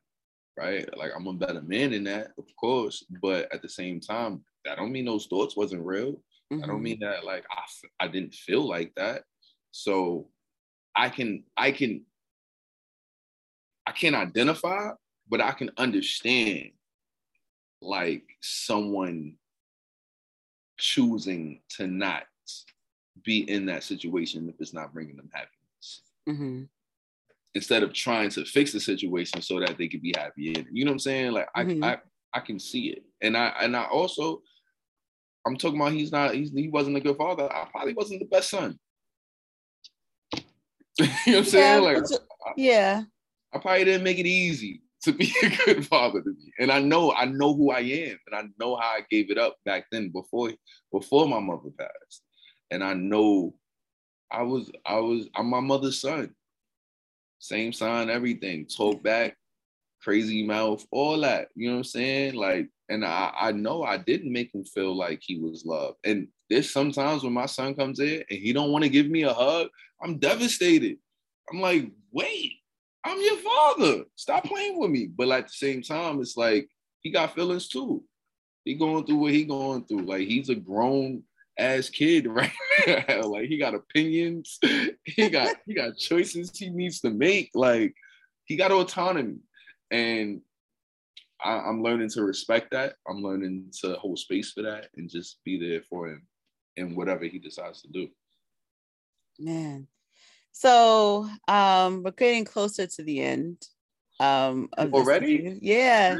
right? Like I'm a better man than that, of course, but at the same time, that don't mean those thoughts wasn't real. Mm-hmm. I don't mm-hmm. mean that like I, I didn't feel like that. So I can I can I can't identify, but I can understand like someone choosing to not be in that situation if it's not bringing them happiness. Mm-hmm. Instead of trying to fix the situation so that they could be happy in it. You know what I'm saying? Like mm-hmm. I, I I can see it. And I and I also I'm talking about he's not he's, he wasn't a good father. I probably wasn't the best son. you know what I'm saying? Yeah, like yeah. I probably didn't make it easy to be a good father to me. And I know I know who I am and I know how I gave it up back then before before my mother passed and I know I was I was I'm my mother's son. Same sign, everything. Talk back, crazy mouth, all that. You know what I'm saying? Like, and I, I know I didn't make him feel like he was loved. And there's sometimes when my son comes in and he don't want to give me a hug, I'm devastated. I'm like, wait, I'm your father. Stop playing with me. But at the same time, it's like he got feelings too. He going through what he going through. Like he's a grown ass kid right now. like he got opinions, he got he got choices he needs to make. Like he got autonomy, and I, am learning to respect that. I'm learning to hold space for that and just be there for him in whatever he decides to do. Man, so um, we're getting closer to the end. Um, already? Yeah.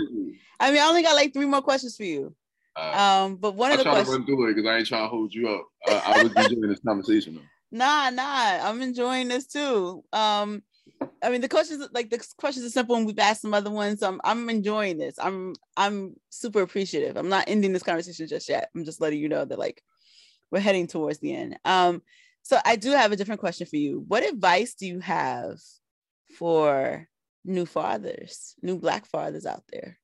I mean, I only got like three more questions for you. Uh, um, but one of the questions. to run through it because I ain't trying to hold you up. Uh, I was enjoying this conversation though. Nah, nah, I'm enjoying this too. Um, I mean, the questions like the questions are simple, and we've asked some other ones. So I'm I'm enjoying this. I'm I'm super appreciative. I'm not ending this conversation just yet. I'm just letting you know that like we're heading towards the end. Um, so I do have a different question for you. What advice do you have for new fathers, new Black fathers out there?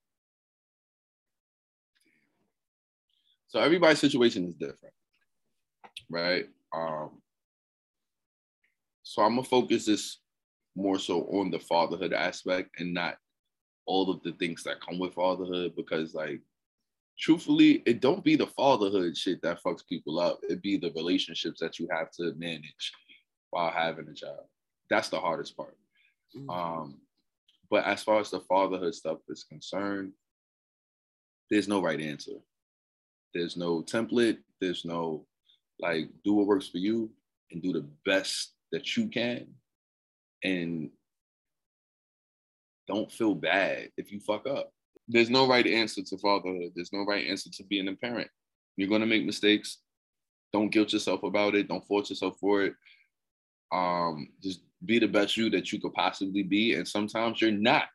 So everybody's situation is different, right? Um, so I'm gonna focus this more so on the fatherhood aspect and not all of the things that come with fatherhood because like truthfully it don't be the fatherhood shit that fucks people up it be the relationships that you have to manage while having a job. that's the hardest part mm-hmm. um but as far as the fatherhood stuff is concerned there's no right answer there's no template. There's no like do what works for you and do the best that you can. And don't feel bad if you fuck up. There's no right answer to fatherhood. There's no right answer to being a parent. You're gonna make mistakes. Don't guilt yourself about it. Don't force yourself for it. Um, just be the best you that you could possibly be. And sometimes you're not.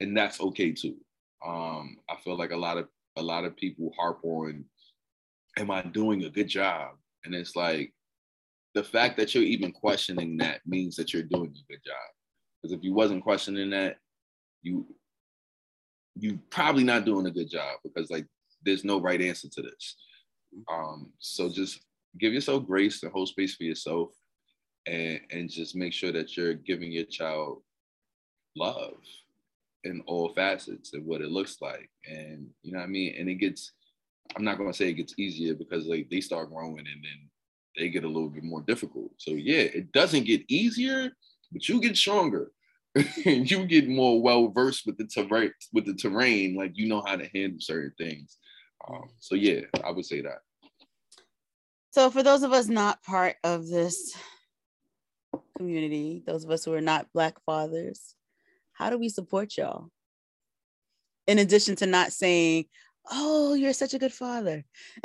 And that's okay too. Um, I feel like a lot of a lot of people harp on, am I doing a good job? And it's like the fact that you're even questioning that means that you're doing a good job. Because if you wasn't questioning that, you you probably not doing a good job because like there's no right answer to this. Um, so just give yourself grace and hold space for yourself and and just make sure that you're giving your child love in all facets of what it looks like. And you know what I mean? And it gets, I'm not gonna say it gets easier because like they start growing and then they get a little bit more difficult. So yeah, it doesn't get easier, but you get stronger. And you get more well versed with the terrain with the terrain, like you know how to handle certain things. Um, so yeah, I would say that. So for those of us not part of this community, those of us who are not black fathers, how do we support y'all? In addition to not saying, oh, you're such a good father.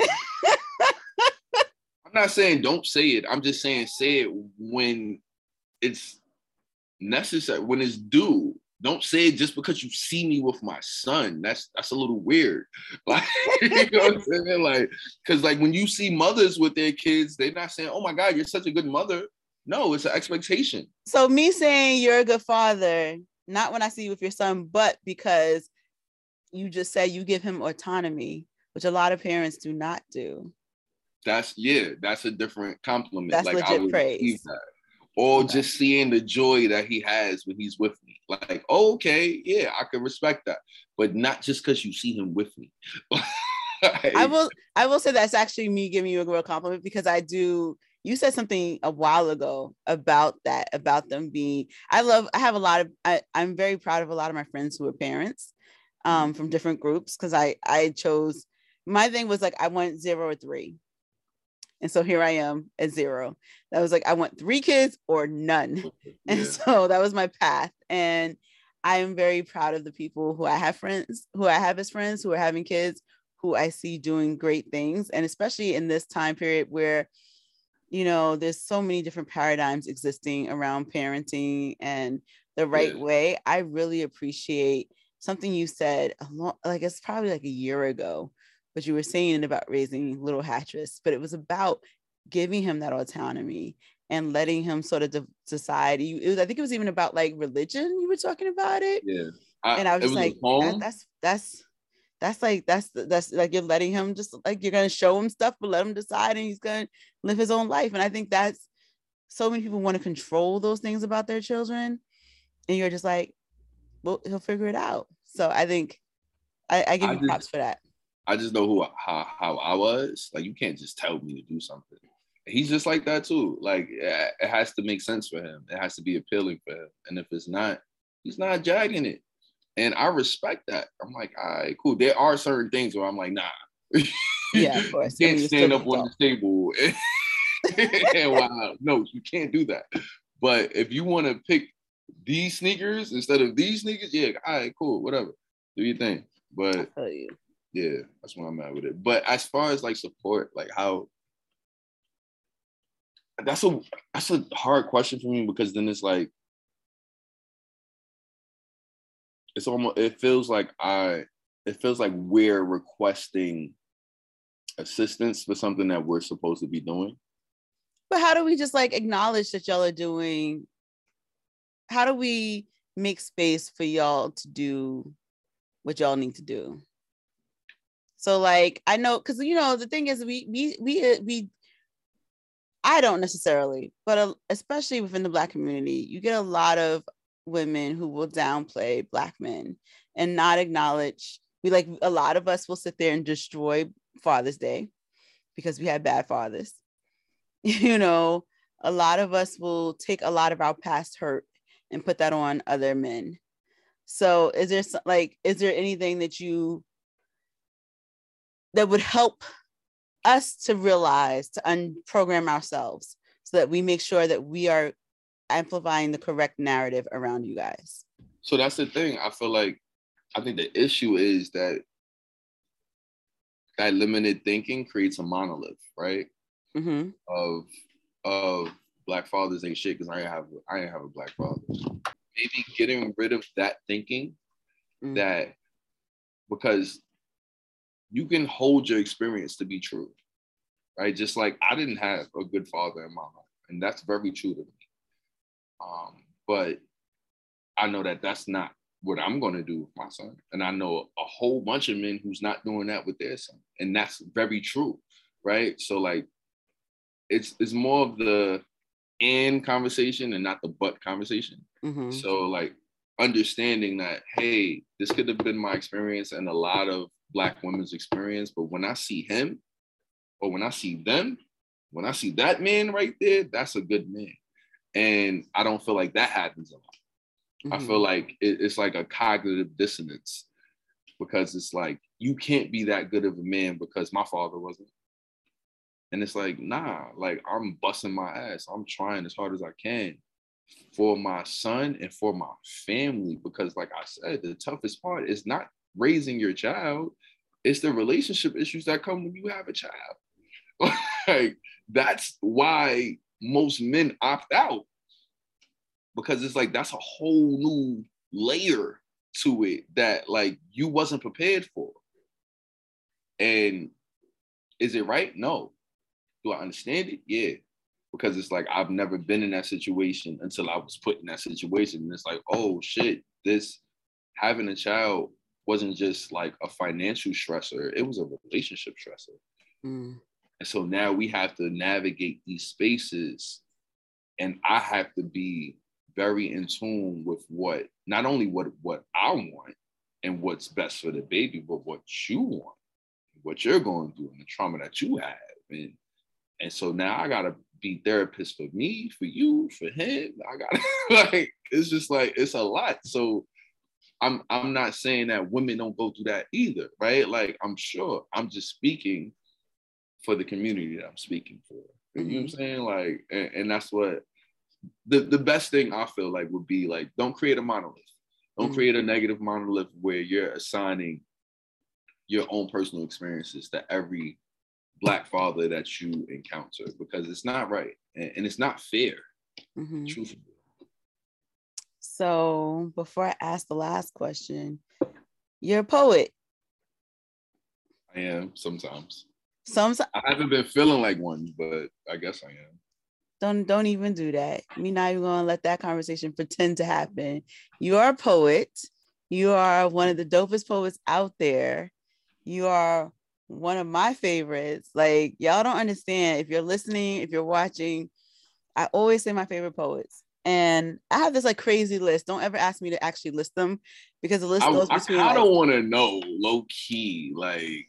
I'm not saying don't say it. I'm just saying say it when it's necessary, when it's due. Don't say it just because you see me with my son. That's that's a little weird. Like you know what I'm saying? Like, because like when you see mothers with their kids, they're not saying, "Oh my God, you're such a good mother." No, it's an expectation. So me saying you're a good father, not when I see you with your son, but because you just said you give him autonomy, which a lot of parents do not do. That's yeah, that's a different compliment. That's like legit praise. That. Or okay. just seeing the joy that he has when he's with me. Like, oh, okay, yeah, I can respect that. But not just because you see him with me. like, I will I will say that's actually me giving you a real compliment because I do you said something a while ago about that about them being i love i have a lot of I, i'm very proud of a lot of my friends who are parents um, from different groups because i i chose my thing was like i want zero or three and so here i am at zero that was like i want three kids or none yeah. and so that was my path and i am very proud of the people who i have friends who i have as friends who are having kids who i see doing great things and especially in this time period where you know there's so many different paradigms existing around parenting and the right yeah. way i really appreciate something you said a long, like it's probably like a year ago but you were saying about raising little Hattress but it was about giving him that autonomy and letting him sort of de- decide was, i think it was even about like religion you were talking about it yeah I, and i was was like that, that's that's that's like that's that's like you're letting him just like you're gonna show him stuff, but let him decide, and he's gonna live his own life. And I think that's so many people want to control those things about their children, and you're just like, well, he'll figure it out. So I think I, I give I you just, props for that. I just know who how how I was. Like you can't just tell me to do something. He's just like that too. Like it has to make sense for him. It has to be appealing for him. And if it's not, he's not jagging it. And I respect that. I'm like, all right, cool. There are certain things where I'm like, nah. Yeah, of course. you can't stand up on the table. and wow, no, you can't do that. But if you want to pick these sneakers instead of these sneakers, yeah, all right, cool, whatever. Do your thing. But you. Yeah, that's where I'm at with it. But as far as like support, like how that's a that's a hard question for me because then it's like it's almost it feels like I it feels like we're requesting assistance for something that we're supposed to be doing. But how do we just like acknowledge that y'all are doing? How do we make space for y'all to do what y'all need to do? So like I know because you know the thing is we we we we I don't necessarily, but uh, especially within the black community, you get a lot of women who will downplay black men and not acknowledge we like a lot of us will sit there and destroy father's day because we had bad fathers. You know a lot of us will take a lot of our past hurt and put that on other men. So is there like is there anything that you that would help us to realize to unprogram ourselves so that we make sure that we are amplifying the correct narrative around you guys. So that's the thing. I feel like I think the issue is that that limited thinking creates a monolith, right? Mm-hmm. Of of black fathers ain't shit because I have I ain't have a black father. Maybe getting rid of that thinking mm-hmm. that because you can hold your experience to be true, right? Just like I didn't have a good father in my life, and that's very true to me. Um, but I know that that's not what I'm going to do with my son. And I know a whole bunch of men who's not doing that with their son. And that's very true. Right. So like it's it's more of the and conversation and not the but conversation. Mm-hmm. So like understanding that, hey, this could have been my experience and a lot of black women's experience. But when I see him or when I see them, when I see that man right there, that's a good man. And I don't feel like that happens a lot. Mm-hmm. I feel mm-hmm. like it, it's like a cognitive dissonance because it's like you can't be that good of a man because my father wasn't. And it's like, nah, like I'm busting my ass. I'm trying as hard as I can. for my son and for my family because like i said the toughest part is not raising your child it's the relationship issues that come when you have a child. Like that's why most men opt out because it's like that's a whole new layer to it that like you wasn't prepared for. And is it right? No. Do i understand it? Yeah. Because it's like I've never been in that situation until I was put in that situation. And it's like, oh shit, this having a child wasn't just like a financial stressor, it was a relationship stressor. Mm. And so now we have to navigate these spaces, and I have to be very in tune with what not only what what I want and what's best for the baby, but what you want, what you're going through, and the trauma that you have. And and so now I gotta be therapist for me, for you, for him. I gotta like it's just like it's a lot. So I'm I'm not saying that women don't go through that either, right? Like I'm sure I'm just speaking for the community that I'm speaking for. You mm-hmm. know what I'm mm-hmm. saying? Like, and, and, that's what the, the best thing I feel like would be like, don't create a monolith. Don't mm-hmm. create a negative monolith where you're assigning your own personal experiences to every black father that you encounter because it's not right and, and it's not fair. Mm-hmm. Truthfully. So before I ask the last question, you're a poet. I am sometimes. Sometimes I haven't been feeling like one, but I guess I am. Don't don't even do that. Me not even gonna let that conversation pretend to happen. You are a poet. You are one of the dopest poets out there. You are one of my favorites. Like y'all don't understand if you're listening, if you're watching. I always say my favorite poets. And I have this like crazy list. Don't ever ask me to actually list them because the list goes I, between. I, I don't want to know low key, like.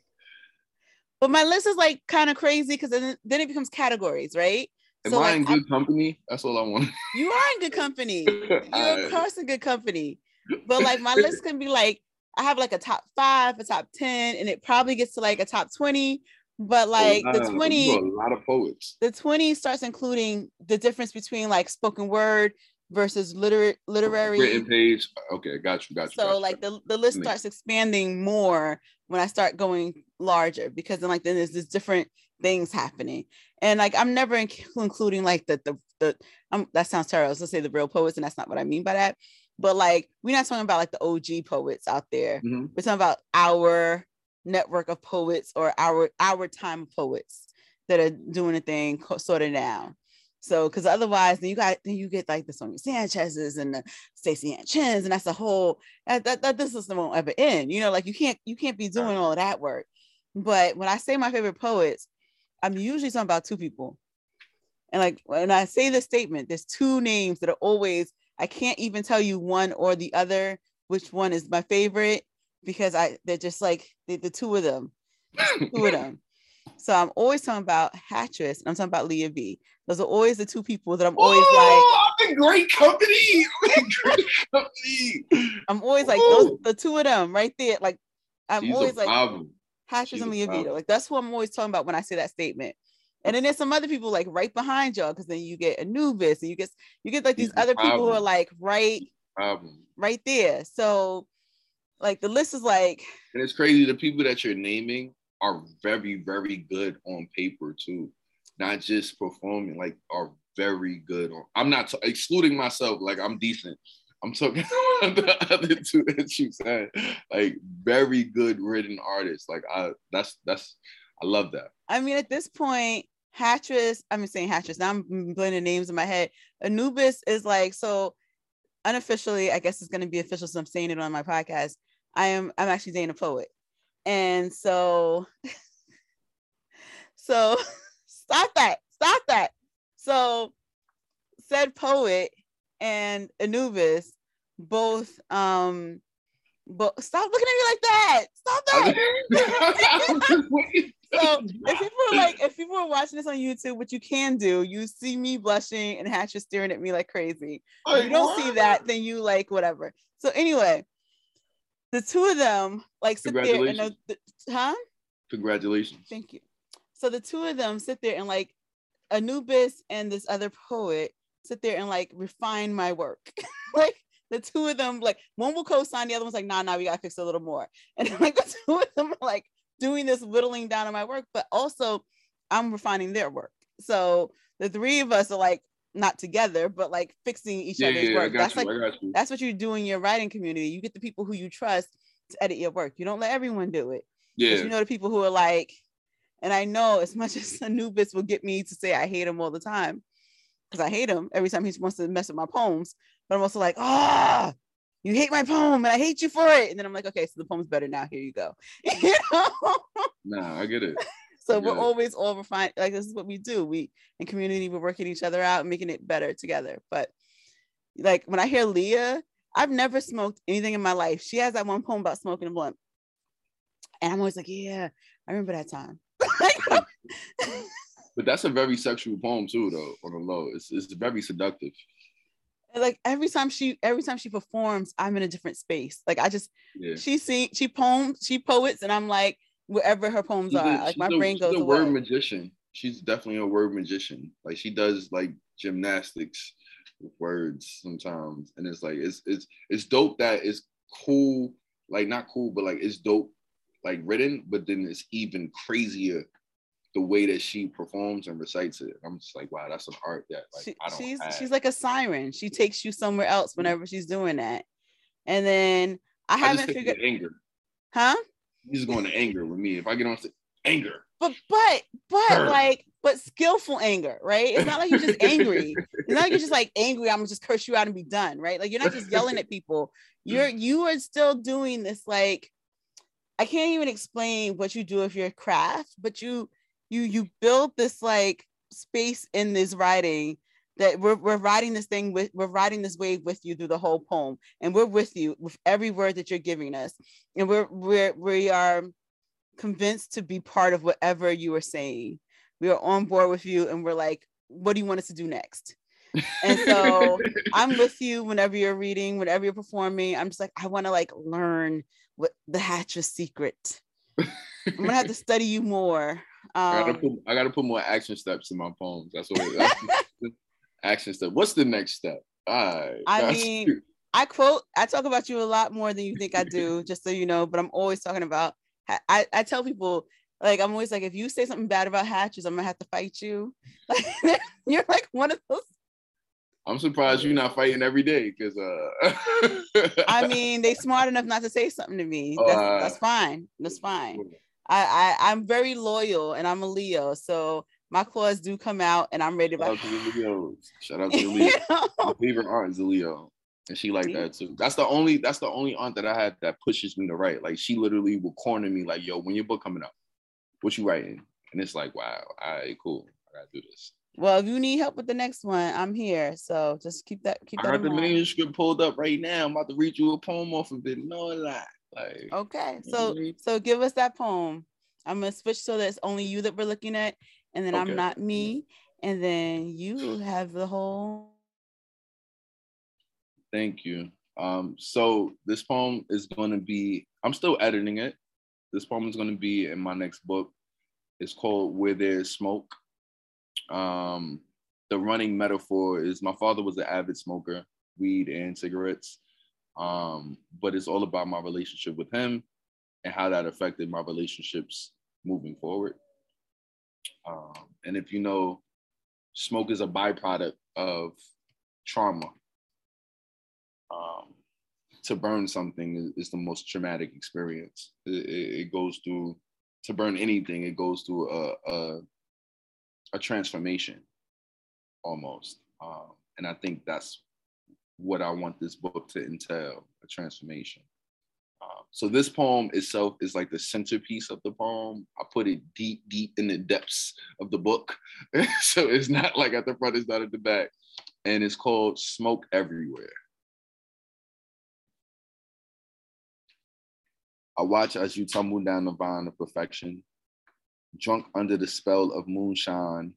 But my list is like kind of crazy because then, then it becomes categories, right? Am so, I like, in good I, company? That's all I want. You are in good company. You're of course in good company. But like my list can be like I have like a top five, a top 10, and it probably gets to like a top 20. But like oh, the 20, a lot of poets. The 20 starts including the difference between like spoken word versus literary literary written page. Okay, got you, got you. So got you. like the, the list starts expanding more when I start going larger because then like then there's this different things happening. And like I'm never including like the the the um, that sounds terrible. Let's say the real poets, and that's not what I mean by that. But like, we're not talking about like the OG poets out there. Mm-hmm. We're talking about our network of poets or our our time poets that are doing a thing sort of now. So, because otherwise, then you got then you get like the Sonia Sanchez's and the Staceyann Chins, and that's a whole that, that, that this system won't ever end. You know, like you can't you can't be doing all that work. But when I say my favorite poets, I'm usually talking about two people. And like when I say the statement, there's two names that are always I can't even tell you one or the other, which one is my favorite, because I they're just like the, the two of them. two of them. So I'm always talking about Hattress and I'm talking about Leah B. Those are always the two people that I'm always oh, like. I'm in great company. I'm great company. I'm always like those the two of them right there. Like I'm She's always like Hattress and Leah B. Like that's who I'm always talking about when I say that statement. And then there's some other people like right behind y'all because then you get Anubis and you get you get like these other people who are like right problem. right there. So like the list is like and it's crazy the people that you're naming are very very good on paper too not just performing like are very good on i'm not t- excluding myself like i'm decent i'm talking about the other two that you said like very good written artists like i that's that's i love that i mean at this point Hattress, I'm saying Hattress. Now I'm blending names in my head. Anubis is like so unofficially. I guess it's going to be official, so I'm saying it on my podcast. I am. I'm actually dating a poet, and so, so stop that. Stop that. So, said poet and Anubis both um but stop looking at me like that. Stop that. so if people are like, if people are watching this on YouTube, what you can do, you see me blushing and Hatch is staring at me like crazy. If you don't see that, then you like whatever. So anyway, the two of them like sit there and the, huh? Congratulations. Thank you. So the two of them sit there and like Anubis and this other poet sit there and like refine my work. like the two of them, like one will co-sign, the other one's like, nah, nah, we gotta fix a little more. And like the two of them are like doing this whittling down on my work, but also I'm refining their work. So the three of us are like not together, but like fixing each yeah, other's yeah, work. That's you, like that's what you do in your writing community. You get the people who you trust to edit your work. You don't let everyone do it. Yeah. You know the people who are like, and I know as much as Anubis will get me to say I hate him all the time, because I hate him every time he wants to mess with my poems. But I'm also like, ah, oh, you hate my poem and I hate you for it. And then I'm like, okay, so the poem's better now. Here you go. you know? Nah, I get it. So we're always all refined. Like this is what we do. We in community, we're working each other out, making it better together. But like when I hear Leah, I've never smoked anything in my life. She has that one poem about smoking a blunt. And I'm always like, yeah, I remember that time. but that's a very sexual poem too, though. On the low, it's it's very seductive. Like every time she every time she performs, I'm in a different space. Like I just yeah. she sing she poems she poets, and I'm like wherever her poems she's are. A, like my a, brain goes. She's a away. word magician. She's definitely a word magician. Like she does like gymnastics with words sometimes, and it's like it's it's it's dope that it's cool. Like not cool, but like it's dope like written, but then it's even crazier the way that she performs and recites it. I'm just like, wow, that's an art that like she, I don't she's have. she's like a siren. She takes you somewhere else whenever she's doing that. And then I, I haven't figured anger. Huh? He's going to anger with me. If I get on to anger. But but but Her. like but skillful anger, right? It's not like you're just angry. it's not like you're just like angry. I'm gonna just curse you out and be done, right? Like you're not just yelling at people. You're you are still doing this like I can't even explain what you do with your craft, but you you you build this like space in this writing that we're, we're writing this thing with we're riding this wave with you through the whole poem and we're with you with every word that you're giving us. And we're we're we are convinced to be part of whatever you are saying. We are on board with you and we're like what do you want us to do next? And so i'm with you whenever you're reading whenever you're performing. I'm just like i want to like learn what the Hattress's secret. I'm gonna have to study you more. I gotta um, put I gotta put more action steps in my poems. That's what that's action step. What's the next step? I mean, I quote, I talk about you a lot more than you think I do, just so you know, but I'm always talking about I, I tell people like I'm always like, if you say something bad about Hattress, I'm gonna have to fight you. Like you're like one of those I'm surprised you're not fighting every day because uh I mean they smart enough not to say something to me. That's, uh, that's fine. That's fine. I, I I'm very loyal and I'm a Leo, so my claws do come out and I'm ready to. Shout out to the Shout out to the Leo. My favorite aunt is Leo, and she like that too. That's the only that's the only aunt that I had that pushes me to write. Like she literally will corner me like, "Yo, when your book coming out? What you writing?" And it's like, "Wow, all right, cool. I gotta do this." Well, if you need help with the next one, I'm here. So just keep that keep that. I have the manuscript pulled up right now. I'm about to read you a poem off of it. No lie. Like, okay, so so give us that poem. I'm gonna switch so that it's only you that we're looking at, and then okay. I'm not me, and then you have the whole. Thank you. Um, so this poem is going to be. I'm still editing it. This poem is going to be in my next book. It's called "Where There's Smoke." Um, the running metaphor is my father was an avid smoker, weed and cigarettes. Um, but it's all about my relationship with him and how that affected my relationships moving forward. Um, and if you know, smoke is a byproduct of trauma. Um, to burn something is, is, the most traumatic experience. It, it, goes through to burn anything. It goes through a a, a transformation, almost. Um, and I think that's what I want this book to entail a transformation. So this poem itself is like the centerpiece of the poem. I put it deep, deep in the depths of the book. so it's not like at the front, it's not at the back. And it's called Smoke Everywhere. I watch as you tumble down the vine of perfection, drunk under the spell of moonshine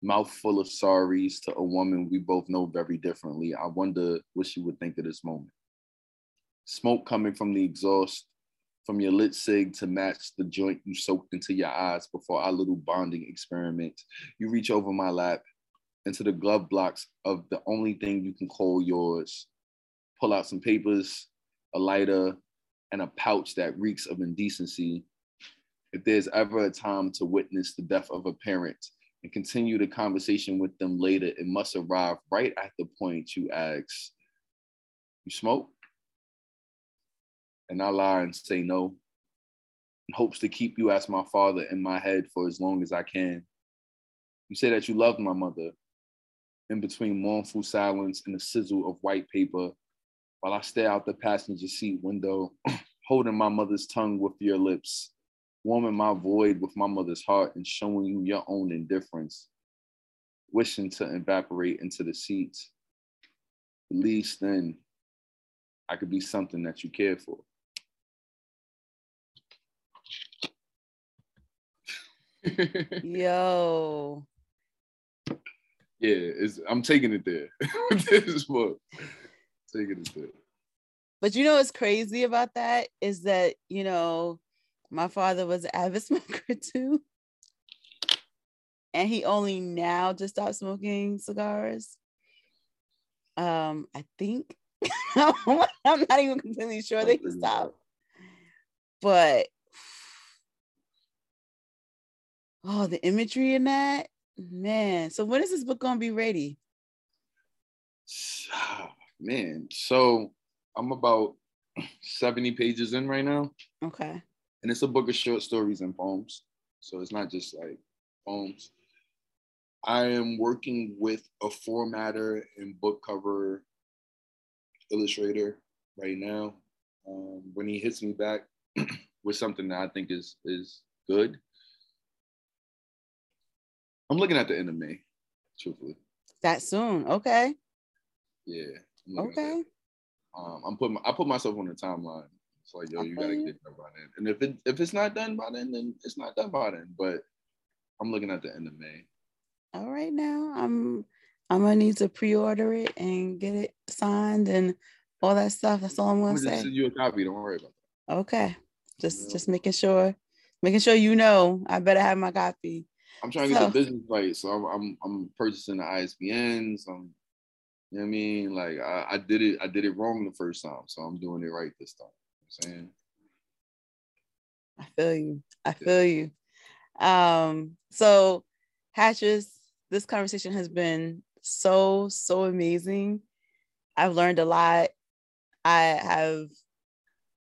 mouth full of sorries to a woman we both know very differently. I wonder what she would think of this moment. Smoke coming from the exhaust, from your lit cig to match the joint you soaked into your eyes before our little bonding experiment. You reach over my lap, into the glove box of the only thing you can call yours. Pull out some papers, a lighter, and a pouch that reeks of indecency. If there's ever a time to witness the death of a parent and continue the conversation with them later, it must arrive right at the point you ask, You smoke? And I lie and say no, in hopes to keep you as my father in my head for as long as I can. You say that you love my mother, in between mournful silence and the sizzle of white paper, while I stare out the passenger seat window, holding my mother's tongue with your lips, warming my void with my mother's heart, and showing you your own indifference, wishing to evaporate into the seats. At least then I could be something that you care for. Yo. Yeah, it's, I'm taking it there. this book, taking it there. But you know what's crazy about that is that you know my father was an avid smoker too, and he only now just stopped smoking cigars. Um, I think I'm not even completely sure that he stopped, but oh, the imagery in that Man, so when is this book gonna be ready? Man, so I'm about 70 pages in right now. Okay. And it's a book of short stories and poems. So it's not just like poems. I am working with a formatter and book cover illustrator right now. Um, when he hits me back with something that I think is is good, I'm looking at the end of May, truthfully. That soon, okay. Yeah. Okay. Um, I'm putting I put myself on the timeline. It's like, yo, you gotta get done by then. And if it if it's not done by then, then it's not done by then. But I'm looking at the end of May. All right now. I'm I'm gonna need to pre-order it and get it signed and all that stuff. That's all I'm gonna I'm say. Send you a copy. Don't worry about that. Okay. Just just making sure, making sure you know. I better have my copy. I'm trying to get the business right, so I'm I'm, I'm purchasing the ISBNs. I'm, you know what I mean? Like I, I did it, I did it wrong the first time, so I'm doing it right this time. You know I'm saying. I feel you. I feel you. Um, so Hattress, this conversation has been so, so amazing. I've learned a lot. I have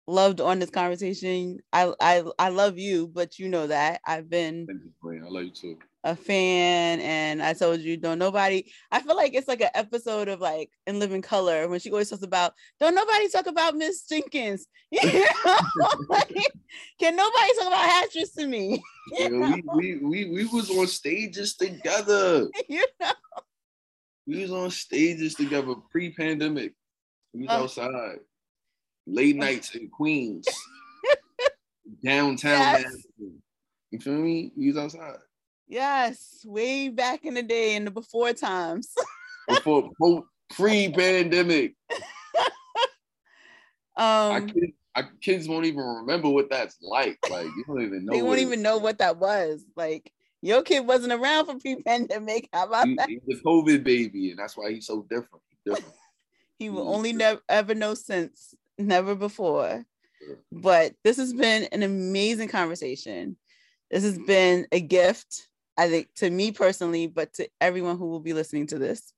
loved on this conversation. I I I love you, but you know that I've been I love you too. A fan, and I told you, don't nobody. I feel like it's like an episode of like in Living Color when she always talks about, don't nobody talk about Miss Jenkins. You know, like, can nobody talk about Hattress to me? Yeah, we, we we we was on stages together. You know, we was on stages together pre-pandemic. We was uh, outside late nights in Queens, downtown. Yes. You feel me? He's outside. Yes, way back in the day, in the before times. before pre-pandemic. um, I kids, I, kids won't even remember what that's like. Like you don't even know. they won't even know what that was. Like your kid wasn't around for pre-pandemic. How about he, that? He's a COVID baby, and that's why he's so different. Different. he will only never ever know since never before. But this has been an amazing conversation. This has been a gift, I think, to me personally, but to everyone who will be listening to this.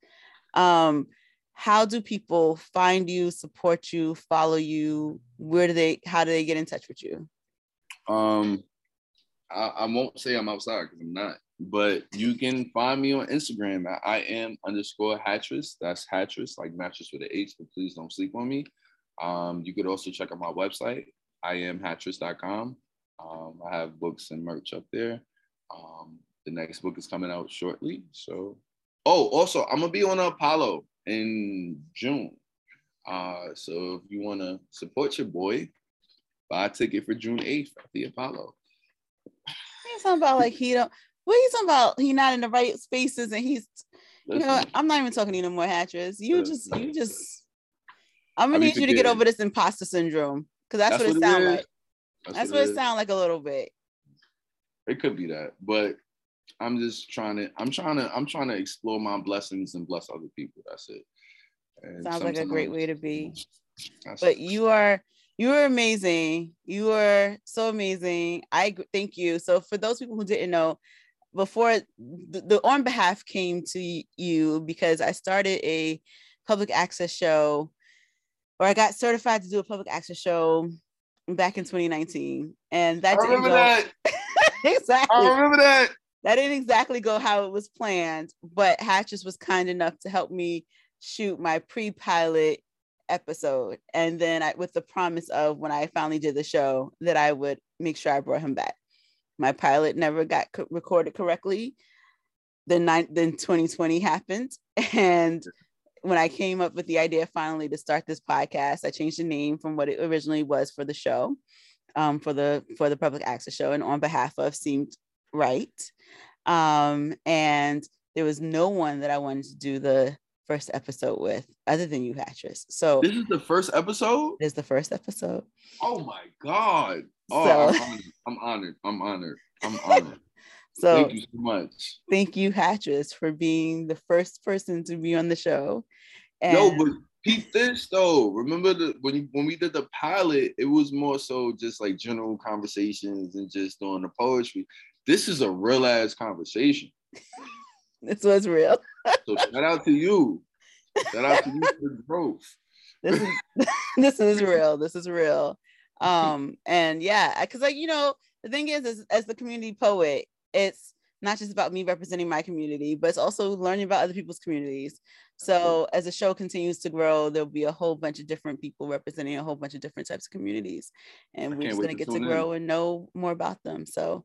Um, how do people find you, support you, follow you? Where do they, how do they get in touch with you? Um, I, I won't say I'm outside because I'm not, but you can find me on Instagram at I am underscore Hattress. That's Hattress, like mattress with an H, but please don't sleep on me. Um, you could also check out my website, iamhattress.com. Um, I have books and merch up there. Um, the next book is coming out shortly. So, oh, also, I'm gonna be on Apollo in June. Uh, so if you want to support your boy, buy a ticket for June 8th at the Apollo. He's talking about like he don't. What he's talking about? He not in the right spaces, and he's. You know, I'm not even talking to you no more, Hattress. You just, you just I'm gonna need you to get over this imposter syndrome because that's, that's, what it sounds like. That's, that's what, what it, it sounds like a little bit. It could be that, but I'm just trying to, I'm trying to, I'm trying to explore my blessings and bless other people. That's it. And Sounds like a great way to be. But you are you are amazing. You are so amazing. I thank you. So for those people who didn't know, before the, the on behalf came to you because I started a public access show, or I got certified to do a public access show back in 2019, and that I remember go, that exactly. I remember that. That didn't exactly go how it was planned, but Hattress was kind enough to help me shoot my pre-pilot episode and then I, with the promise of when I finally did the show that I would make sure I brought him back. My pilot never got co- recorded correctly. Then nine, then 2020 happened and when I came up with the idea finally to start this podcast, I changed the name from what it originally was for the show, um, for the for the public access show, and on behalf of seemed right. Um, and there was no one that I wanted to do the first episode with other than you, Hattress. So this is the first episode. This is the first episode. Oh my god! Oh, so, I'm, honored. I'm honored. I'm honored. I'm honored. So thank you so much. Thank you, Hattress, for being the first person to be on the show. And Yo, but peep this though. Remember the when you, when we did the pilot, it was more so just like general conversations and just doing the poetry. This is a real ass conversation. this was real so shout out to you. Shout out to you for the growth. This is this is real. This is real. Um, and yeah, because like you know, the thing is, is as the community poet, it's not just about me representing my community, but it's also learning about other people's communities. So as the show continues to grow, there'll be a whole bunch of different people representing a whole bunch of different types of communities, and we're just gonna get to grow in. and know more about them. So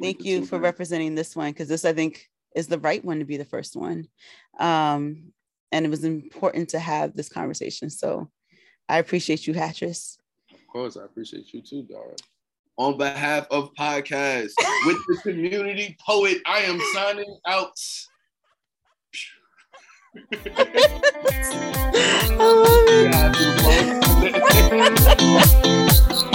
thank you for in. representing this one because this, I think, is the right one to be the first one. Um, and it was important to have this conversation. So I appreciate you, Hattress. Of course, I appreciate you too, Dara. On behalf of podcast with the community poet, I am signing out. I love it.